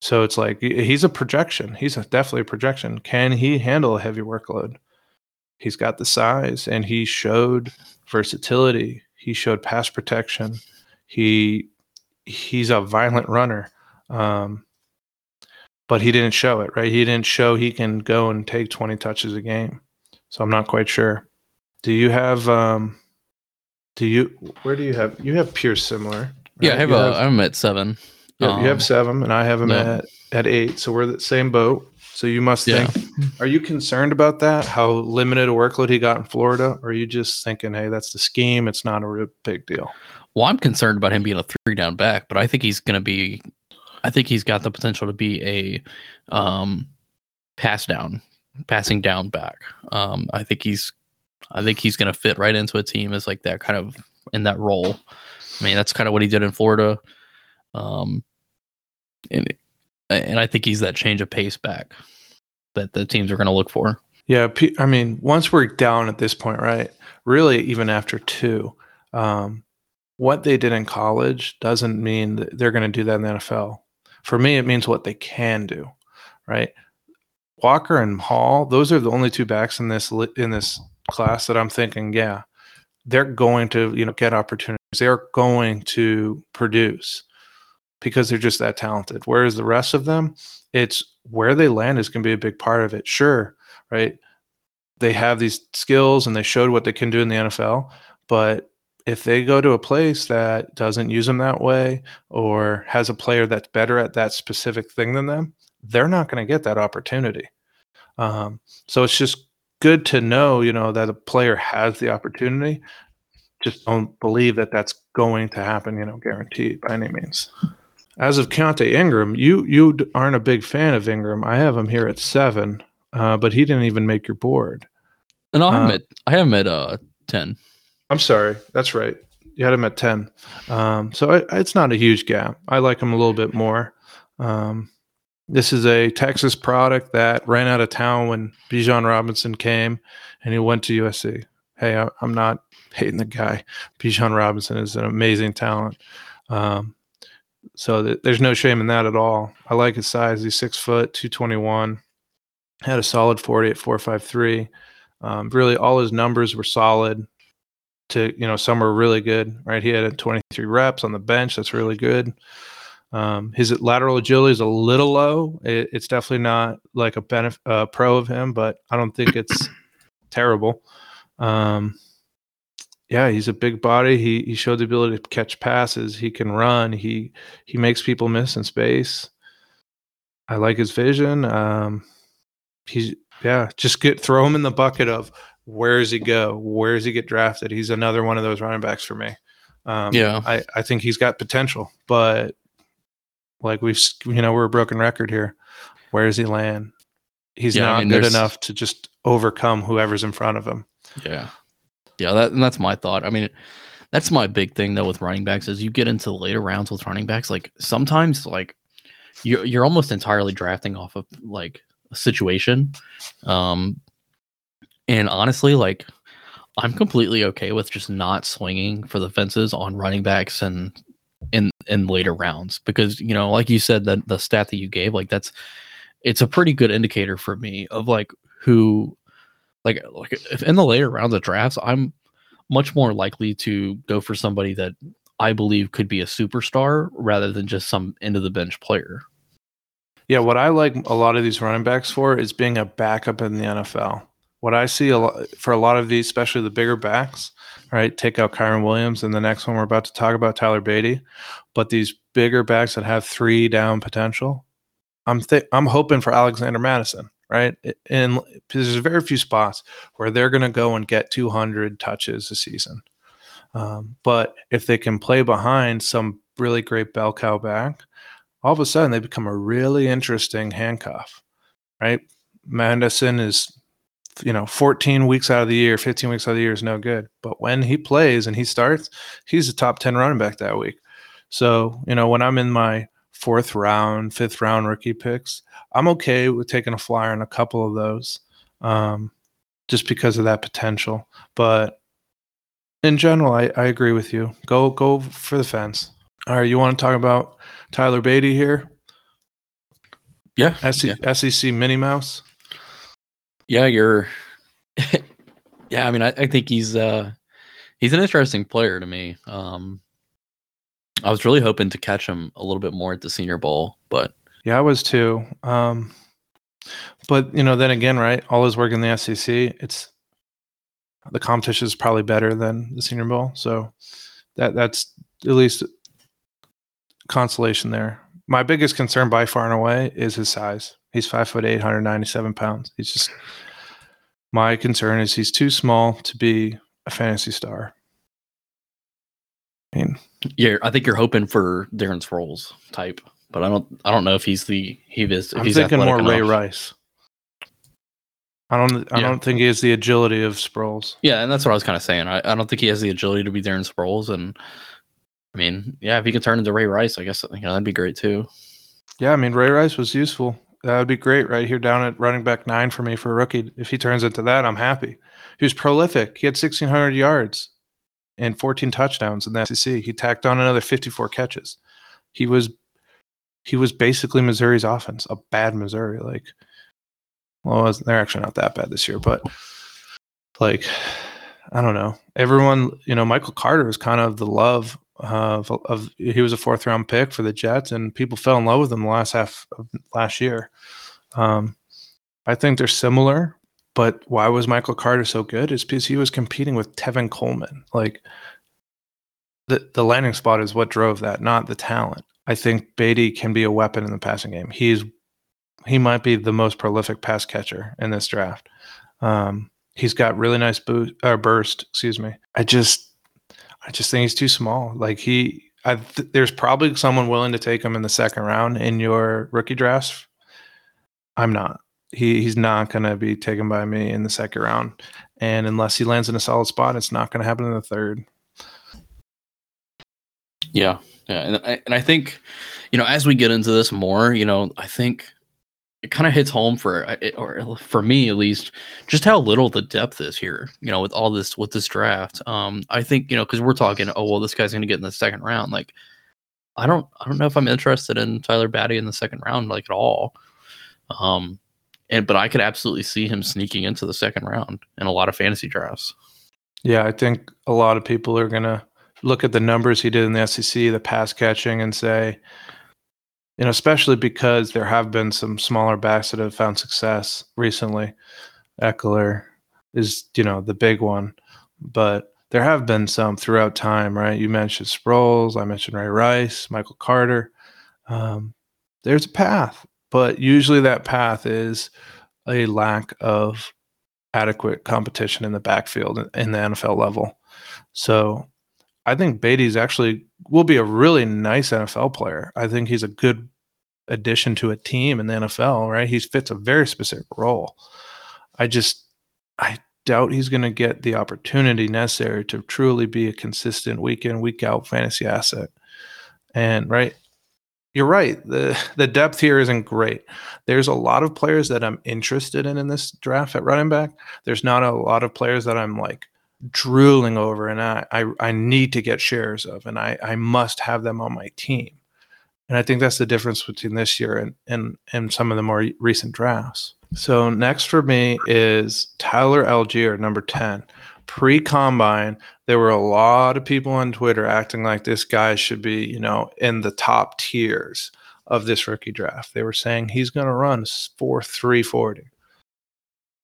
S1: So it's like he's a projection. He's a, definitely a projection. Can he handle a heavy workload? He's got the size and he showed versatility. He showed pass protection. He he's a violent runner. Um, but he didn't show it, right? He didn't show he can go and take 20 touches a game. So I'm not quite sure. Do you have um do you where do you have you have Pierce similar? Right?
S2: Yeah, I have,
S1: you
S2: a, I'm at seven.
S1: yeah, you have
S2: Um,
S1: seven and I have him
S2: yeah.
S1: at at eight. So we're the same boat. So you must
S2: Yeah.
S1: think are you concerned about that? How limited a workload he got in Florida? Or are you just thinking, hey, that's the scheme, it's not a real big deal?
S2: Well, I'm concerned about him being a three down back, but I think he's going to be. I think he's got the potential to be a um, pass down, passing down back. Um, I think he's. I think he's going to fit right into a team as like that kind of in that role. I mean, that's kind of what he did in Florida. Um, and and I think he's that change of pace back that the teams are going to look for.
S1: Yeah, I mean, once we're down at this point, right? Really, even after two, um, what they did in college doesn't mean that they're going to do that in the NFL. For me, it means what they can do, right? Walker and Hall, those are the only two backs in this in this class that I'm thinking, yeah, they're going to you know get opportunities. They're going to produce because they're just that talented. Whereas the rest of them, it's where they land is going to be a big part of it. Sure, right? They have these skills and they showed what they can do in the NFL, but if they go to a place that doesn't use them that way or has a player that's better at that specific thing than them, they're not going to get that opportunity. Um, so it's just good to know, you know, that a player has the opportunity. Just don't believe that that's going to happen, you know, guaranteed by any means. As of Keaontay Ingram, you you aren't a big fan of Ingram. I have him here at seven, uh, but he didn't even make your board.
S2: And I him
S1: Uh,
S2: at I have him at uh ten.
S1: I'm sorry, that's right. You had him at ten, um, so I, it's not a huge gap. I like him a little bit more. Um, this is a Texas product that ran out of town when Bijan Robinson came, and he went to USC. Hey, I, I'm not hating the guy. Bijan Robinson is an amazing talent. Um, so th- there's no shame in that at all. I like his size. He's six foot, 221. Had a solid 40 at 453. Um, really, all his numbers were solid. To you know, some were really good. Right, he had a 23 reps on the bench. That's really good. Um, his lateral agility is a little low. It, it's definitely not like a benef- uh, pro of him, but I don't think it's terrible. Um, yeah, he's a big body. He he showed the ability to catch passes. He can run. He he makes people miss in space. I like his vision. Um, he's yeah, just get throw him in the bucket of where does he go? Where does he get drafted? He's another one of those running backs for me. Um,
S2: Yeah.
S1: I I think he's got potential, but like we've you know we're a broken record here. Where does he land? He's
S2: Yeah, I
S1: not
S2: mean,
S1: good enough to just overcome whoever's in front of him.
S2: Yeah. Yeah, that and that's my thought. I mean, that's my big thing though with running backs is you get into later rounds with running backs, like sometimes like you're you're almost entirely drafting off of like a situation. Um and honestly, like I'm completely okay with just not swinging for the fences on running backs and in in later rounds because you know, like you said, that the stat that you gave, like that's it's a pretty good indicator for me of like who like like if in the later rounds of drafts, I'm much more likely to go for somebody that I believe could be a superstar rather than just some end of the bench player.
S1: Yeah, what I like a lot of these running backs for is being a backup in the NFL. What I see a lot for a lot of these, especially the bigger backs, right? Take out Kyren Williams, and the next one we're about to talk about Tyler Badie. But these bigger backs that have three down potential, I'm th- I'm hoping for Alexander Mattison, right? And there's very few spots where they're going to go and get 200 touches a season. Um, but if they can play behind some really great bell cow back, all of a sudden they become a really interesting handcuff, right? Mattison is, you know, 14 weeks out of the year, 15 weeks out of the year is no good. But when he plays and he starts, he's a top 10 running back that week. So, you know, when I'm in my fourth round, fifth round rookie picks. I'm okay with taking a flyer on a couple of those, um, just because of that potential. But in general, I, I agree with you. Go go for the fence. All right, you want to talk about Tyler Badie here?
S2: Yeah,
S1: SEC,
S2: yeah.
S1: SEC Minnie Mouse.
S2: Yeah, you're. yeah, I mean, I, I think he's uh he's an interesting player to me. Um, I was really hoping to catch him a little bit more at the Senior Bowl, but
S1: Yeah, I was too. Um, but you know, then again, right? All his work in the SEC, it's the competition is probably better than the Senior Bowl, so that that's at least consolation there. My biggest concern by far and away is his size. He's five foot eight, hundred ninety seven pounds. He's just my concern is he's too small to be a fantasy star. I mean,
S2: yeah, I think you're hoping for Darren Sproles type, but I don't I don't know if he's the he is. If
S1: I'm
S2: he's
S1: thinking more
S2: athletic
S1: Ray
S2: enough.
S1: Rice. I don't. I
S2: Yeah.
S1: don't think he has the agility of Sproles.
S2: Yeah, and that's what I was kind of saying. I, I don't think he has the agility to be Darren Sproles, and I mean, yeah, if he can turn into Ray Rice, I guess you know, that'd be great too.
S1: Yeah, I mean Ray Rice was useful. That would be great right here down at running back nine for me for a rookie. If he turns into that, I'm happy. He was prolific. He had 1,600 yards and 14 touchdowns in the SEC. He tacked on another 54 catches. He was he was basically Missouri's offense, a bad Missouri. Like, well, they're actually not that bad this year, but like, I don't know. Everyone, you know, Michael Carter is kind of the love of, of he was a fourth round pick for the Jets, and people fell in love with him the last half of last year. Um, I think they're similar, but why was Michael Carter so good? Is because he was competing with Tevin Coleman. Like the the landing spot is what drove that, not the talent. I think Badie can be a weapon in the passing game. He's he might be the most prolific pass catcher in this draft. Um, he's got really nice boost, uh, burst. Excuse me. I just I just think he's too small. Like he, I th- there's probably someone willing to take him in the second round in your rookie drafts. I'm not. He he's not going to be taken by me in the second round, and unless he lands in a solid spot, it's not going to happen in the third.
S2: Yeah, yeah, and I, and I think, you know, as we get into this more, you know, I think it kind of hits home for or for me at least, just how little the depth is here. You know, with all this with this draft, um, I think you know because we're talking, oh well, this guy's going to get in the second round. Like, I don't, I don't know if I'm interested in Tyler Badie in the second round like at all. Um, and but I could absolutely see him sneaking into the second round in a lot of fantasy drafts.
S1: Yeah, I think a lot of people are going to look at the numbers he did in the SEC, the pass catching, and say, you know, especially because there have been some smaller backs that have found success recently. Ekeler is, you know, the big one, but there have been some throughout time, right? You mentioned Sproles, I mentioned Ray Rice, Michael Carter. Um, there's a path, but usually that path is a lack of adequate competition in the backfield in the NFL level. So I think Badie's actually will be a really nice NFL player. I think he's a good addition to a team in the NFL, right? He fits a very specific role. I just I doubt he's going to get the opportunity necessary to truly be a consistent week in week out fantasy asset. And right you're right. The the depth here isn't great. There's a lot of players that I'm interested in in this draft at running back. There's not a lot of players that I'm like drooling over and I, I, I need to get shares of and I, I must have them on my team. And I think that's the difference between this year and, and, and some of the more recent drafts. So next for me is Tyler Allgeier, number 10. Pre-combine, there were a lot of people on Twitter acting like this guy should be, you know, in the top tiers of this rookie draft. They were saying he's going to run 4 340.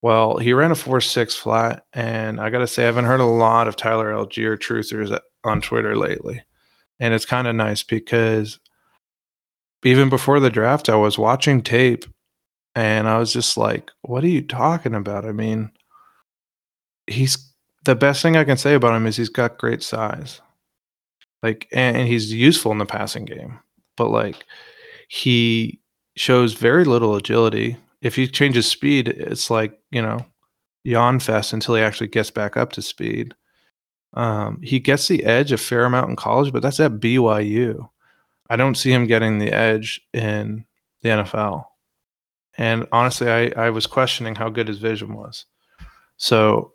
S1: Well, he ran a 4 6 flat, and I got to say, I haven't heard a lot of Tyler Allgeier truthers on Twitter lately. And it's kind of nice because even before the draft, I was watching tape and I was just like, what are you talking about? I mean, he's the best thing I can say about him is he's got great size. Like, and, and he's useful in the passing game, but like, he shows very little agility. If he changes speed, it's like, you know, yawn fest until he actually gets back up to speed. Um, he gets the edge a fair amount in college, but that's at BYU. I don't see him getting the edge in the NFL. And honestly, I, I was questioning how good his vision was. So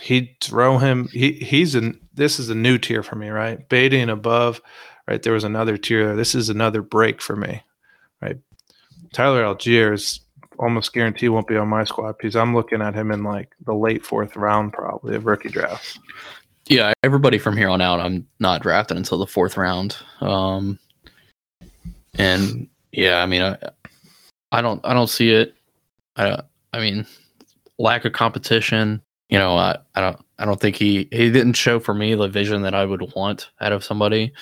S1: he'd throw him. He he's in. This is a new tier for me, right? Badie and above, right? There was another tier. This is another break for me, right? Tyler Allgeier is almost guarantee won't be on my squad because I'm looking at him in like the late fourth round, probably of rookie drafts.
S2: Yeah, everybody from here on out, I'm not drafting until the fourth round. Um, and yeah, I mean, I, I don't, I don't see it. I, I mean, lack of competition. You know, I, I don't, I don't think he, he didn't show for me the vision that I would want out of somebody.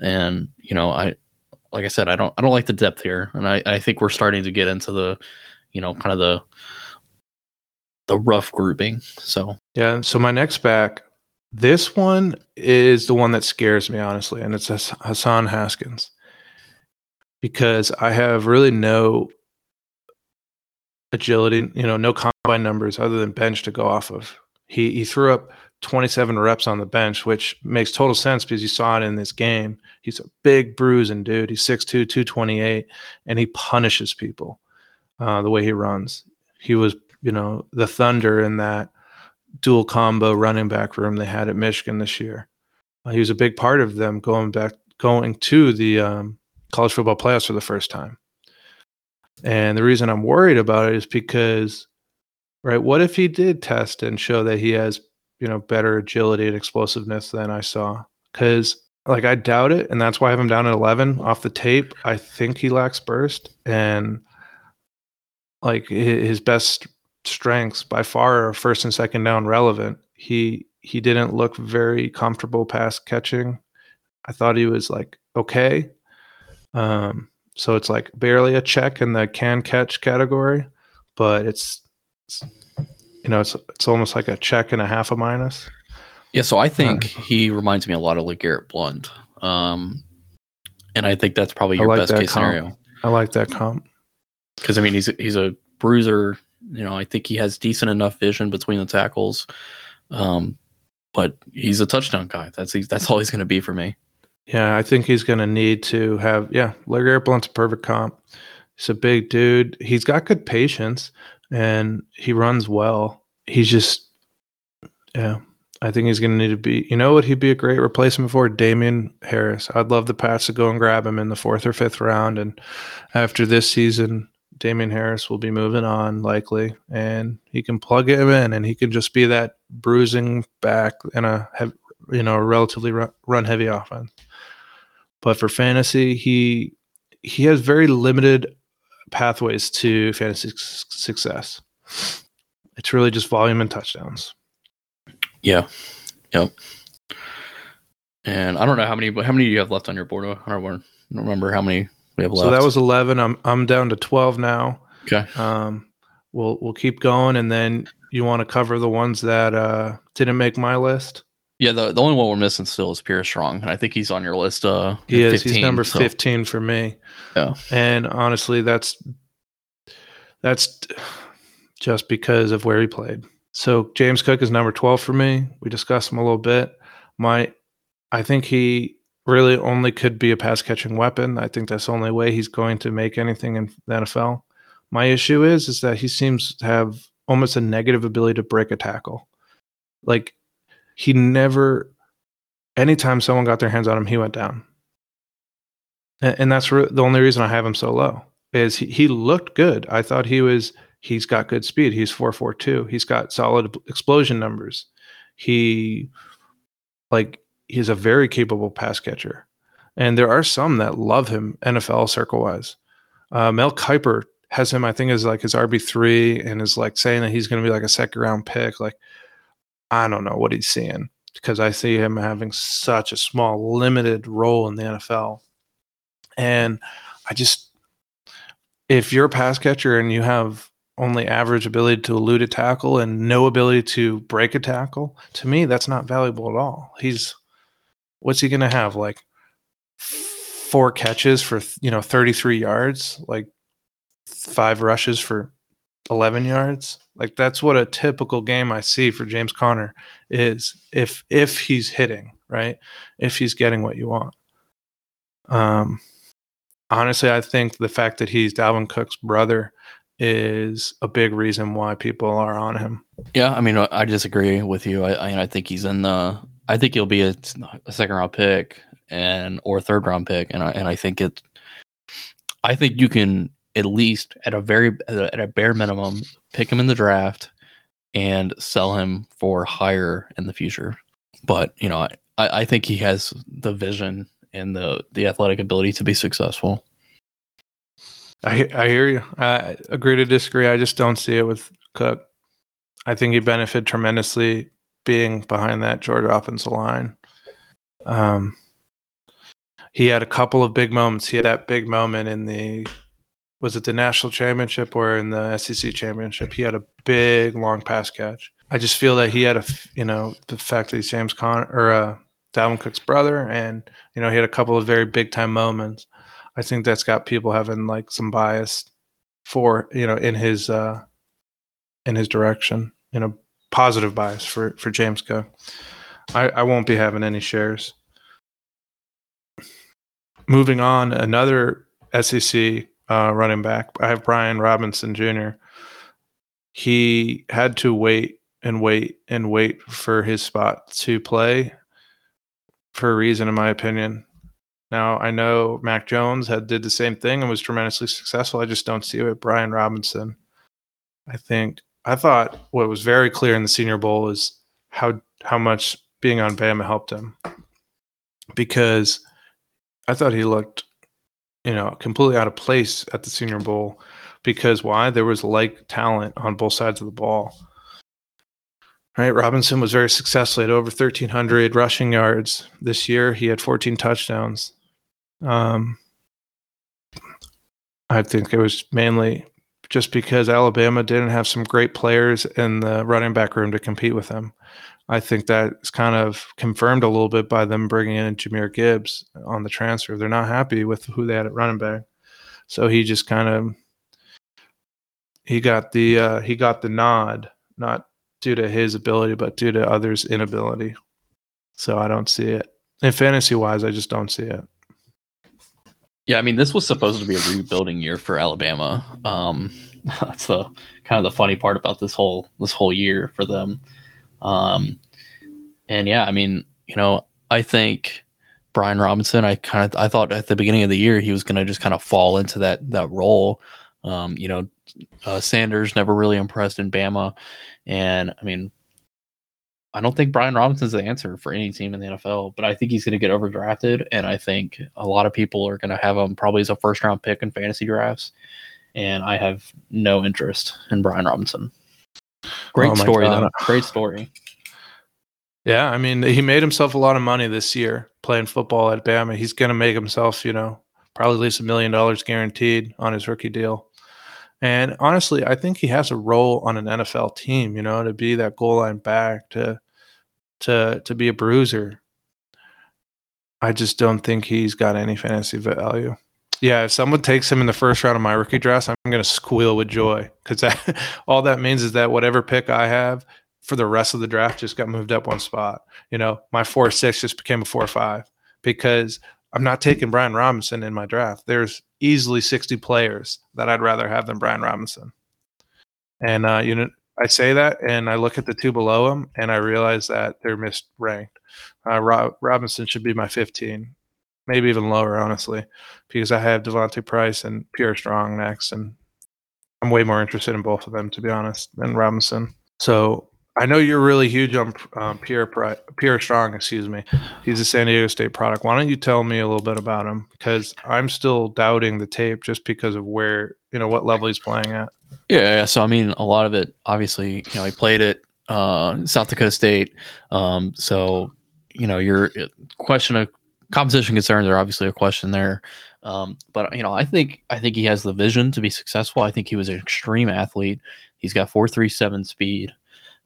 S2: And you know, I, like I said, I don't, I don't like the depth here, and I, I think we're starting to get into the, you know, kind of the, the rough grouping. So
S1: Yeah. So my next back, this one is the one that scares me, honestly, and it's Hass- Hassan Haskins because I have really no agility, you know, no combine numbers other than bench to go off of. He he threw up 27 reps on the bench, which makes total sense because you saw it in this game. He's a big bruising dude. He's 6'2, 228, and he punishes people uh, the way he runs. He was, you know, the thunder in that dual combo running back room they had at Michigan this year. Uh, he was a big part of them going back, going to the um, college football playoffs for the first time. And the reason I'm worried about it is because, right, what if he did test and show that he has, you know, better agility and explosiveness than I saw? Because, like, I doubt it. And that's why I have him down at 11 off the tape. I think he lacks burst. And, like, his best strengths by far are first and second down relevant. He, he didn't look very comfortable pass catching. I thought he was like okay. Um, so it's like barely a check in the can catch category, but it's, it's you know it's it's almost like a check and a half a minus.
S2: Yeah, so I think he reminds me a lot of like Garrett Blunt. Um, and I think that's probably your
S1: like
S2: best case
S1: comp.
S2: scenario.
S1: I like that comp.
S2: Because I mean, he's he's a bruiser. You know, I think he has decent enough vision between the tackles. Um, but he's a touchdown guy. That's that's all he's going to be for me.
S1: Yeah, I think he's going to need to have. Yeah, LeGarrette Blunt's a perfect comp. He's a big dude. He's got good patience and he runs well. He's just, yeah. I think he's going to need to be. You know what? He'd be a great replacement for Damien Harris. I'd love the Pats to go and grab him in the fourth or fifth round. And after this season, Damien Harris will be moving on likely, and he can plug him in, and he can just be that bruising back in a you know a relatively run, run heavy offense. But for fantasy, he he has very limited pathways to fantasy s- success. It's really just volume and touchdowns.
S2: Yeah. Yep. And I don't know how many how many do you have left on your board. I don't, remember how many we have left.
S1: So that was eleven. I'm I'm down to twelve now.
S2: okay.
S1: Um, we'll we'll keep going, and then you want to cover the ones that uh, didn't make my list.
S2: Yeah, the, the only one we're missing still is Pierre Strong, and I think he's on your list. Uh,
S1: He is. He's number
S2: so-
S1: fifteen for me.
S2: Yeah.
S1: And honestly, that's that's just because of where he played. So James Cook is number twelve for me. We discussed him a little bit. My, I think he really only could be a pass catching weapon. I think that's the only way he's going to make anything in the NFL. My issue is is that he seems to have almost a negative ability to break a tackle. Like he never anytime someone got their hands on him, he went down. And, and that's re- the only reason I have him so low is he, he looked good. I thought he was he's got good speed. He's 442. He's got solid explosion numbers. He like he's a very capable pass catcher. And there are some that love him NFL circle wise. Uh, Mel Kiper has him, I think, as like his RB three, and is like saying that he's going to be like a second round pick. Like, I don't know what he's seeing because I see him having such a small, limited role in the NFL. And I just, if you're a pass catcher and you have only average ability to elude a tackle and no ability to break a tackle, to me, that's not valuable at all. He's, what's he going to have? Like four catches for, you know, 33 yards, like five rushes for 11 yards. Like that's what a typical game I see for James Conner is if if he's hitting, right? If he's getting what you want. Um, honestly, I think the fact that he's Dalvin Cook's brother is a big reason why people are on him.
S2: Yeah, I mean, I disagree with you. I, I, I think he's in the. I think he'll be a, a, second round pick and or third round pick, and I and I think it. I think you can at least at a very at a bare minimum pick him in the draft and sell him for higher in the future. But you know, I, I think he has the vision and the the athletic ability to be successful.
S1: I I hear you. I agree to disagree. I just don't see it with Cook. I think he benefited tremendously being behind that Georgia offensive line. Um, he had a couple of big moments. He had that big moment in the was it the national championship or in the SEC championship? He had a big long pass catch. I just feel that he had a you know the fact that he's James Con or uh, Dalvin Cook's brother, and you know he had a couple of very big time moments. I think that's got people having like some bias for you know in his uh in his direction, you know, positive bias for for James Cook. I, I won't be having any shares. Moving on, another SEC uh, running back. I have Brian Robinson Jr. He had to wait and wait and wait for his spot to play for a reason, in my opinion. Now I know Mac Jones had did the same thing and was tremendously successful. I just don't see it Brian Robinson. I think I thought what was very clear in the Senior Bowl is how how much being on Bama helped him because I thought he looked, you know, completely out of place at the Senior Bowl because why? There was like talent on both sides of the ball. Right, Robinson was very successful at over 1,300 rushing yards this year. He had 14 touchdowns. Um, I think it was mainly just because Alabama didn't have some great players in the running back room to compete with him. I think that's kind of confirmed a little bit by them bringing in Jahmyr Gibbs on the transfer. They're not happy with who they had at running back, so he just kind of he got the uh, he got the nod, not due to his ability, but due to others' inability. So I don't see it. In fantasy wise, I just don't see it.
S2: Yeah, I mean, this was supposed to be a rebuilding year for Alabama. Um, that's the kind of the funny part about this whole this whole year for them. Um, and yeah, I mean, you know, I think Brian Robinson. I kind of I thought at the beginning of the year he was going to just kind of fall into that that role. Um, you know, uh, Sanders never really impressed in Bama, and I mean, I don't think Brian Robinson's the answer for any team in the NFL, but I think he's going to get overdrafted, and I think a lot of people are going to have him probably as a first round pick in fantasy drafts. And I have no interest in Brian Robinson. Great oh story, God. though. Great story.
S1: Yeah, I mean, he made himself a lot of money this year playing football at Bama. He's going to make himself, you know, probably at least a million dollars guaranteed on his rookie deal. And honestly, I think he has a role on an NFL team, you know, to be that goal line back, to to to be a bruiser. I just don't think he's got any fantasy value. Yeah, if someone takes him in the first round of my rookie draft, I'm going to squeal with joy because all that means is that whatever pick I have for the rest of the draft just got moved up one spot. You know, my four six just became a four five because I'm not taking Brian Robinson in my draft. There's easily 60 players that I'd rather have than Brian Robinson. And uh, you know, I say that, and I look at the two below him, and I realize that they're misranked. Uh, Rob- Robinson should be my 15, maybe even lower, honestly, because I have D'Vonte Price and Pierre Strong next, and I'm way more interested in both of them, to be honest, than Robinson. So I know you're really huge on um, Pierre Pri- Pierre Strong. Excuse me. He's a San Diego State product. Why don't you tell me a little bit about him? Because I'm still doubting the tape just because of where you know what level he's playing at.
S2: Yeah, yeah. So I mean, a lot of it, obviously, you know, he played at uh, South Dakota State. Um, so you know, your uh, question of competition concerns are obviously a question there. Um, but you know, I think I think he has the vision to be successful. I think he was an extreme athlete. He's got four three seven speed.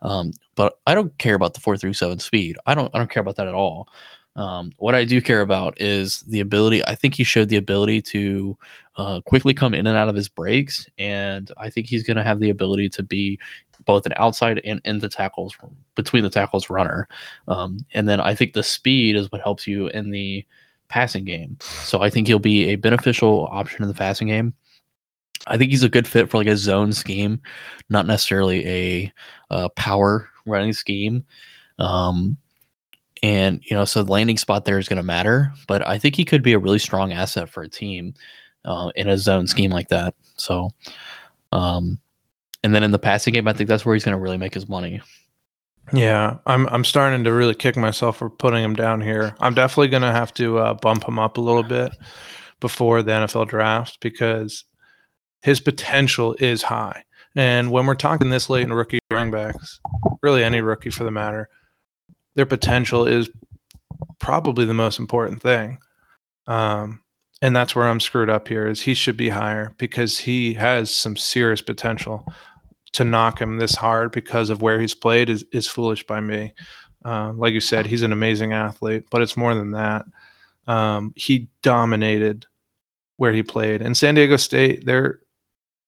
S2: Um, but I don't care about the 437 speed. I don't I don't care about that at all. Um, what I do care about is the ability. I think he showed the ability to uh, quickly come in and out of his breaks, and I think he's going to have the ability to be both an outside and in the tackles between the tackles runner. Um, and then I think the speed is what helps you in the passing game. So I think he'll be a beneficial option in the passing game. I think he's a good fit for like a zone scheme, not necessarily a uh, power running scheme. Um, and you know, so the landing spot there is going to matter. But I think he could be a really strong asset for a team uh, in a zone scheme like that. So, um, and then in the passing game, I think that's where he's going to really make his money.
S1: Yeah, I'm I'm starting to really kick myself for putting him down here. I'm definitely going to have to uh, bump him up a little bit before the NFL draft because his potential is high. And when we're talking this late in rookie running backs, really any rookie for the matter, their potential is probably the most important thing. Um, and that's where I'm screwed up here is he should be higher because he has some serious potential to knock him this hard because of where he's played is, is foolish by me. Uh, like you said, he's an amazing athlete, but it's more than that. Um, he dominated where he played, and South Dakota State they're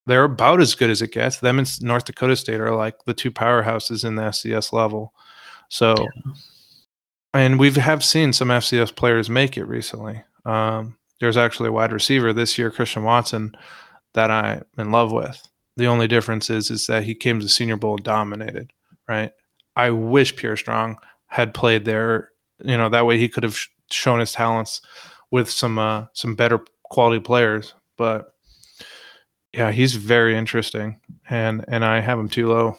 S1: they're about as good as it gets. Them and North Dakota State are like the two powerhouses in the FCS level. So, yeah. and we have seen some FCS players make it recently. Um, there's actually a wide receiver this year, Christian Watson, that I'm in love with. The only difference is is that he came to Senior Bowl dominated, right? I wish Pierre Strong had played there. You know, that way he could have sh- shown his talents with some uh, some better quality players. But yeah, he's very interesting, and and I have him too low.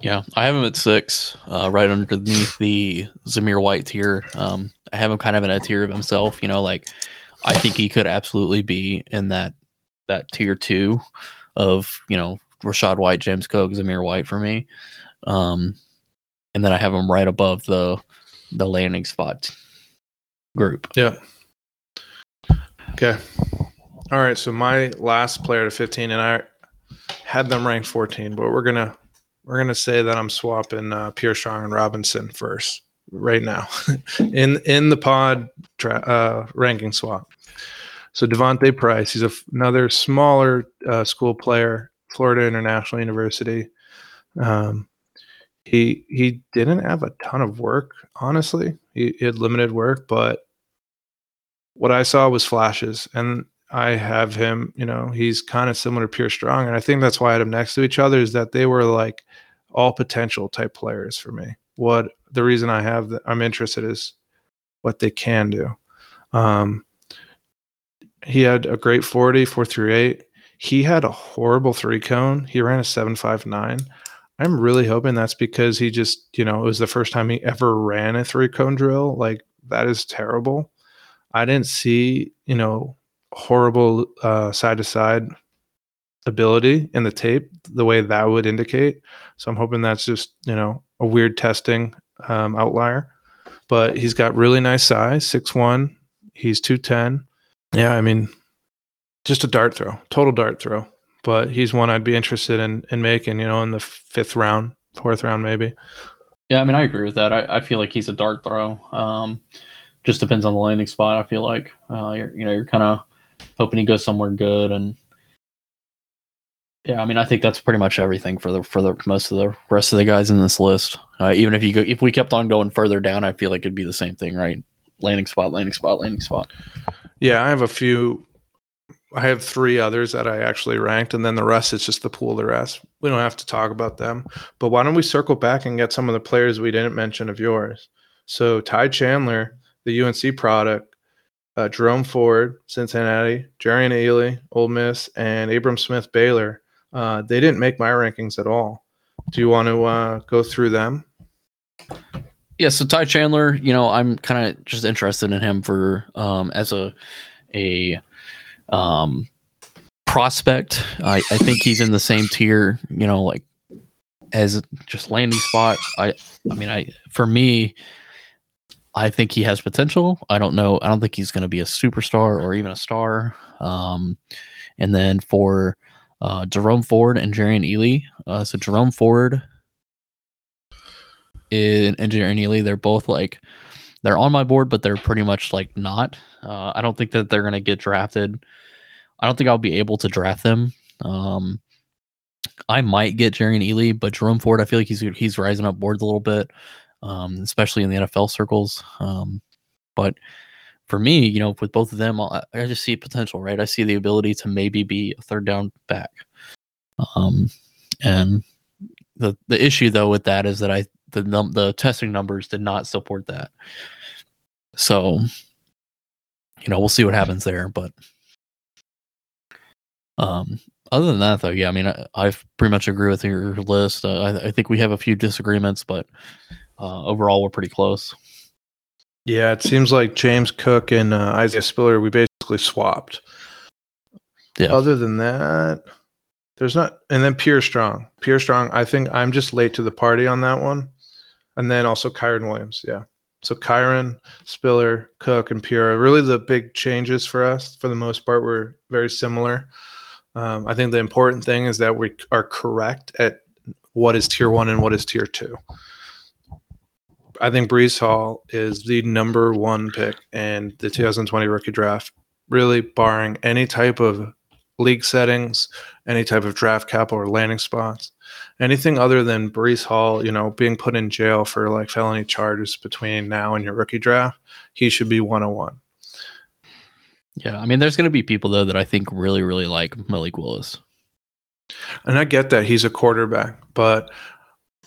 S2: Yeah, I have him at six, uh, right underneath the Zamir White tier. Um, I have him kind of in a tier of himself. You know, like I think he could absolutely be in that that tier two of you know Rachaad White, James Cook, Zamir White for me. Um, and then I have him right above the the landing spot group.
S1: Yeah. Okay. All right. So my last player to 15, and I had them ranked 14, but we're gonna we're gonna say that I'm swapping uh, Pierre Strong and Robinson first right now in in the pod tra- uh, ranking swap. So D'Vonte Price, he's another smaller uh, school player, Florida International University. Um, he he didn't have a ton of work, honestly. He, he had limited work, but what I saw was flashes, and I have him. You know, he's kind of similar to Pierre Strong, and I think that's why I had him next to each other. Is that they were like all potential type players for me. What the reason I have that I'm interested is what they can do. Um, he had a great 40, four through eight. He had a horrible three cone. He ran a 759. I'm really hoping that's because he just, you know, it was the first time he ever ran a three cone drill. Like, that is terrible. I didn't see, you know, horrible side to side ability in the tape the way that would indicate. So I'm hoping that's just, you know, a weird testing um, outlier. But he's got really nice size, six one. He's 210. Yeah, I mean, just a dart throw, total dart throw. But he's one I'd be interested in in making. You know, in the fifth round, fourth round, maybe.
S2: Yeah, I mean, I agree with that. I, I feel like he's a dart throw. Um, just depends on the landing spot. I feel like uh, you're, you know, you're kind of hoping he goes somewhere good, and yeah, I mean, I think that's pretty much everything for the for the most of the rest of the guys in this list. Uh, even if you go, if we kept on going further down, I feel like it'd be the same thing, right? Landing spot, landing spot, landing spot.
S1: Yeah, I have a few. I have three others that I actually ranked, and then the rest is just the pool the rest. We don't have to talk about them. But why don't we circle back and get some of the players we didn't mention of yours? So Ty Chandler, the UNC product, uh, Jerome Ford, Cincinnati, Jerrion Ealy, Ole Miss, and Abram Smith, Baylor. Uh, they didn't make my rankings at all. Do you want to uh, go through them?
S2: Yeah, so Ty Chandler, you know, I'm kind of just interested in him for um, as a a um, prospect. I, I think he's in the same tier, you know, like as just landing spot. I I mean, I for me, I think he has potential. I don't know. I don't think he's going to be a superstar or even a star. Um, and then for uh, Jerome Ford and Jerrion Ealy, uh, so Jerome Ford in Jerrion Ealy, they're both like they're on my board, but they're pretty much like not. Uh, I don't think that they're gonna get drafted. I don't think I'll be able to draft them. Um, I might get Jerrion Ealy, but Jerome Ford, I feel like he's he's rising up boards a little bit, um, especially in the NFL circles. Um, But for me, you know, with both of them, I, I just see potential, right? I see the ability to maybe be a third down back. Um, and the the issue though with that is that I the num- the testing numbers did not support that. So, you know, we'll see what happens there. But um, other than that, though, yeah, I mean, I, I pretty much agree with your list. Uh, I, I think we have a few disagreements, but uh, overall, we're pretty close.
S1: Yeah, it seems like James Cook and uh, Isaiah Spiller, we basically swapped.
S2: Yeah.
S1: Other than that, there's not. And then Pierre Strong. Pierre Strong, I think I'm just late to the party on that one. And then also Kyren Williams. Yeah. So Kyren, Spiller, Cook, and Pierre are really the big changes for us. For the most part, we're very similar. Um, I think the important thing is that we are correct at what is tier one and what is tier two. I think Breece Hall is the number one pick in the 2020 rookie draft, really barring any type of league settings, any type of draft capital or landing spots. Anything other than Breece Hall, you know, being put in jail for like felony charges between now and your rookie draft, he should be 101.
S2: Yeah, I mean, there's going to be people though that I think really, really like Malik Willis.
S1: And I get that he's a quarterback, but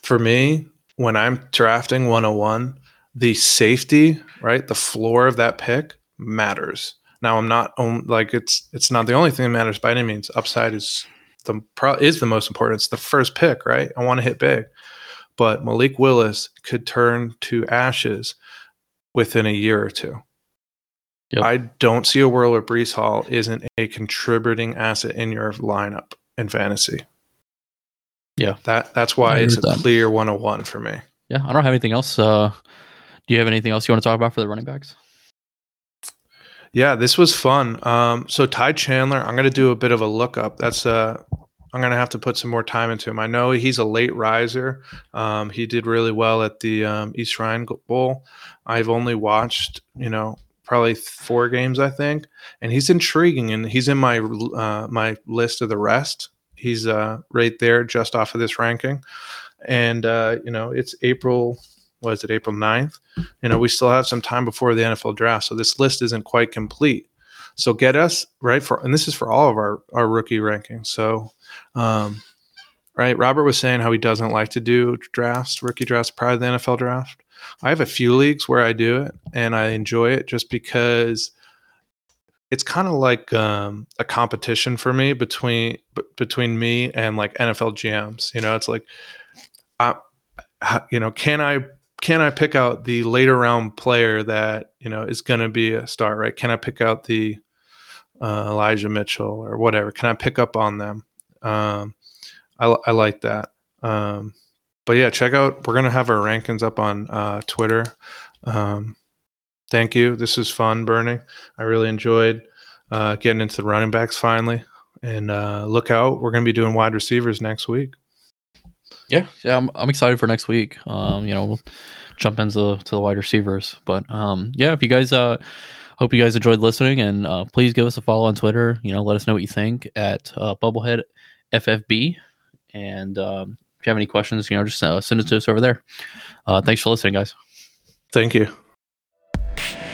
S1: for me, when I'm drafting 101, the safety, right, the floor of that pick matters. Now I'm not on, like it's it's not the only thing that matters by any means. Upside is the pro, is the most important. It's the first pick, right? I want to hit big, but Malik Willis could turn to ashes within a year or two.
S2: Yep.
S1: I don't see a world where Breece Hall isn't a contributing asset in your lineup in fantasy.
S2: Yeah.
S1: That that's why it's a
S2: that.
S1: clear 101 for me.
S2: Yeah, I don't have anything else. Uh, do you have anything else you want to talk about for the running backs?
S1: Yeah, this was fun. Um, so Ty Chandler, I'm gonna do a bit of a lookup. That's uh I'm gonna have to put some more time into him. I know he's a late riser. Um, he did really well at the um, East Shrine Bowl. I've only watched, you know, probably four games, I think, and he's intriguing, and he's in my uh, my list of the rest. He's uh, right there, just off of this ranking, and uh, you know, it's April. Was it April 9th? You know, we still have some time before the NFL draft, so this list isn't quite complete. So get us right for, and this is for all of our our rookie rankings. So, um, right, Robert was saying how he doesn't like to do drafts, rookie drafts prior to the NFL draft. I have a few leagues where I do it, and I enjoy it just because it's kind of like um, a competition for me between b- between me and like NFL GMs. You know, it's like, I, you know, can I can I pick out the later round player that you know is going to be a star? Right? Can I pick out the uh, Elijah Mitchell or whatever? Can I pick up on them? Um, I, I like that. Um, but yeah, check out. We're gonna have our rankings up on uh, Twitter. Um, thank you. This was fun, Bernie. I really enjoyed uh, getting into the running backs finally. And uh, look out, we're gonna be doing wide receivers next week.
S2: Yeah, yeah, I'm, I'm excited for next week. Um, you know, we'll jump into to the wide receivers, but um, yeah, if you guys uh, hope you guys enjoyed listening, and uh, please give us a follow on Twitter. You know, let us know what you think at uh, Bubblehead FFB, and um, if you have any questions, you know, just uh, send it to us over there. Uh, thanks for listening, guys.
S1: Thank you. Yeah.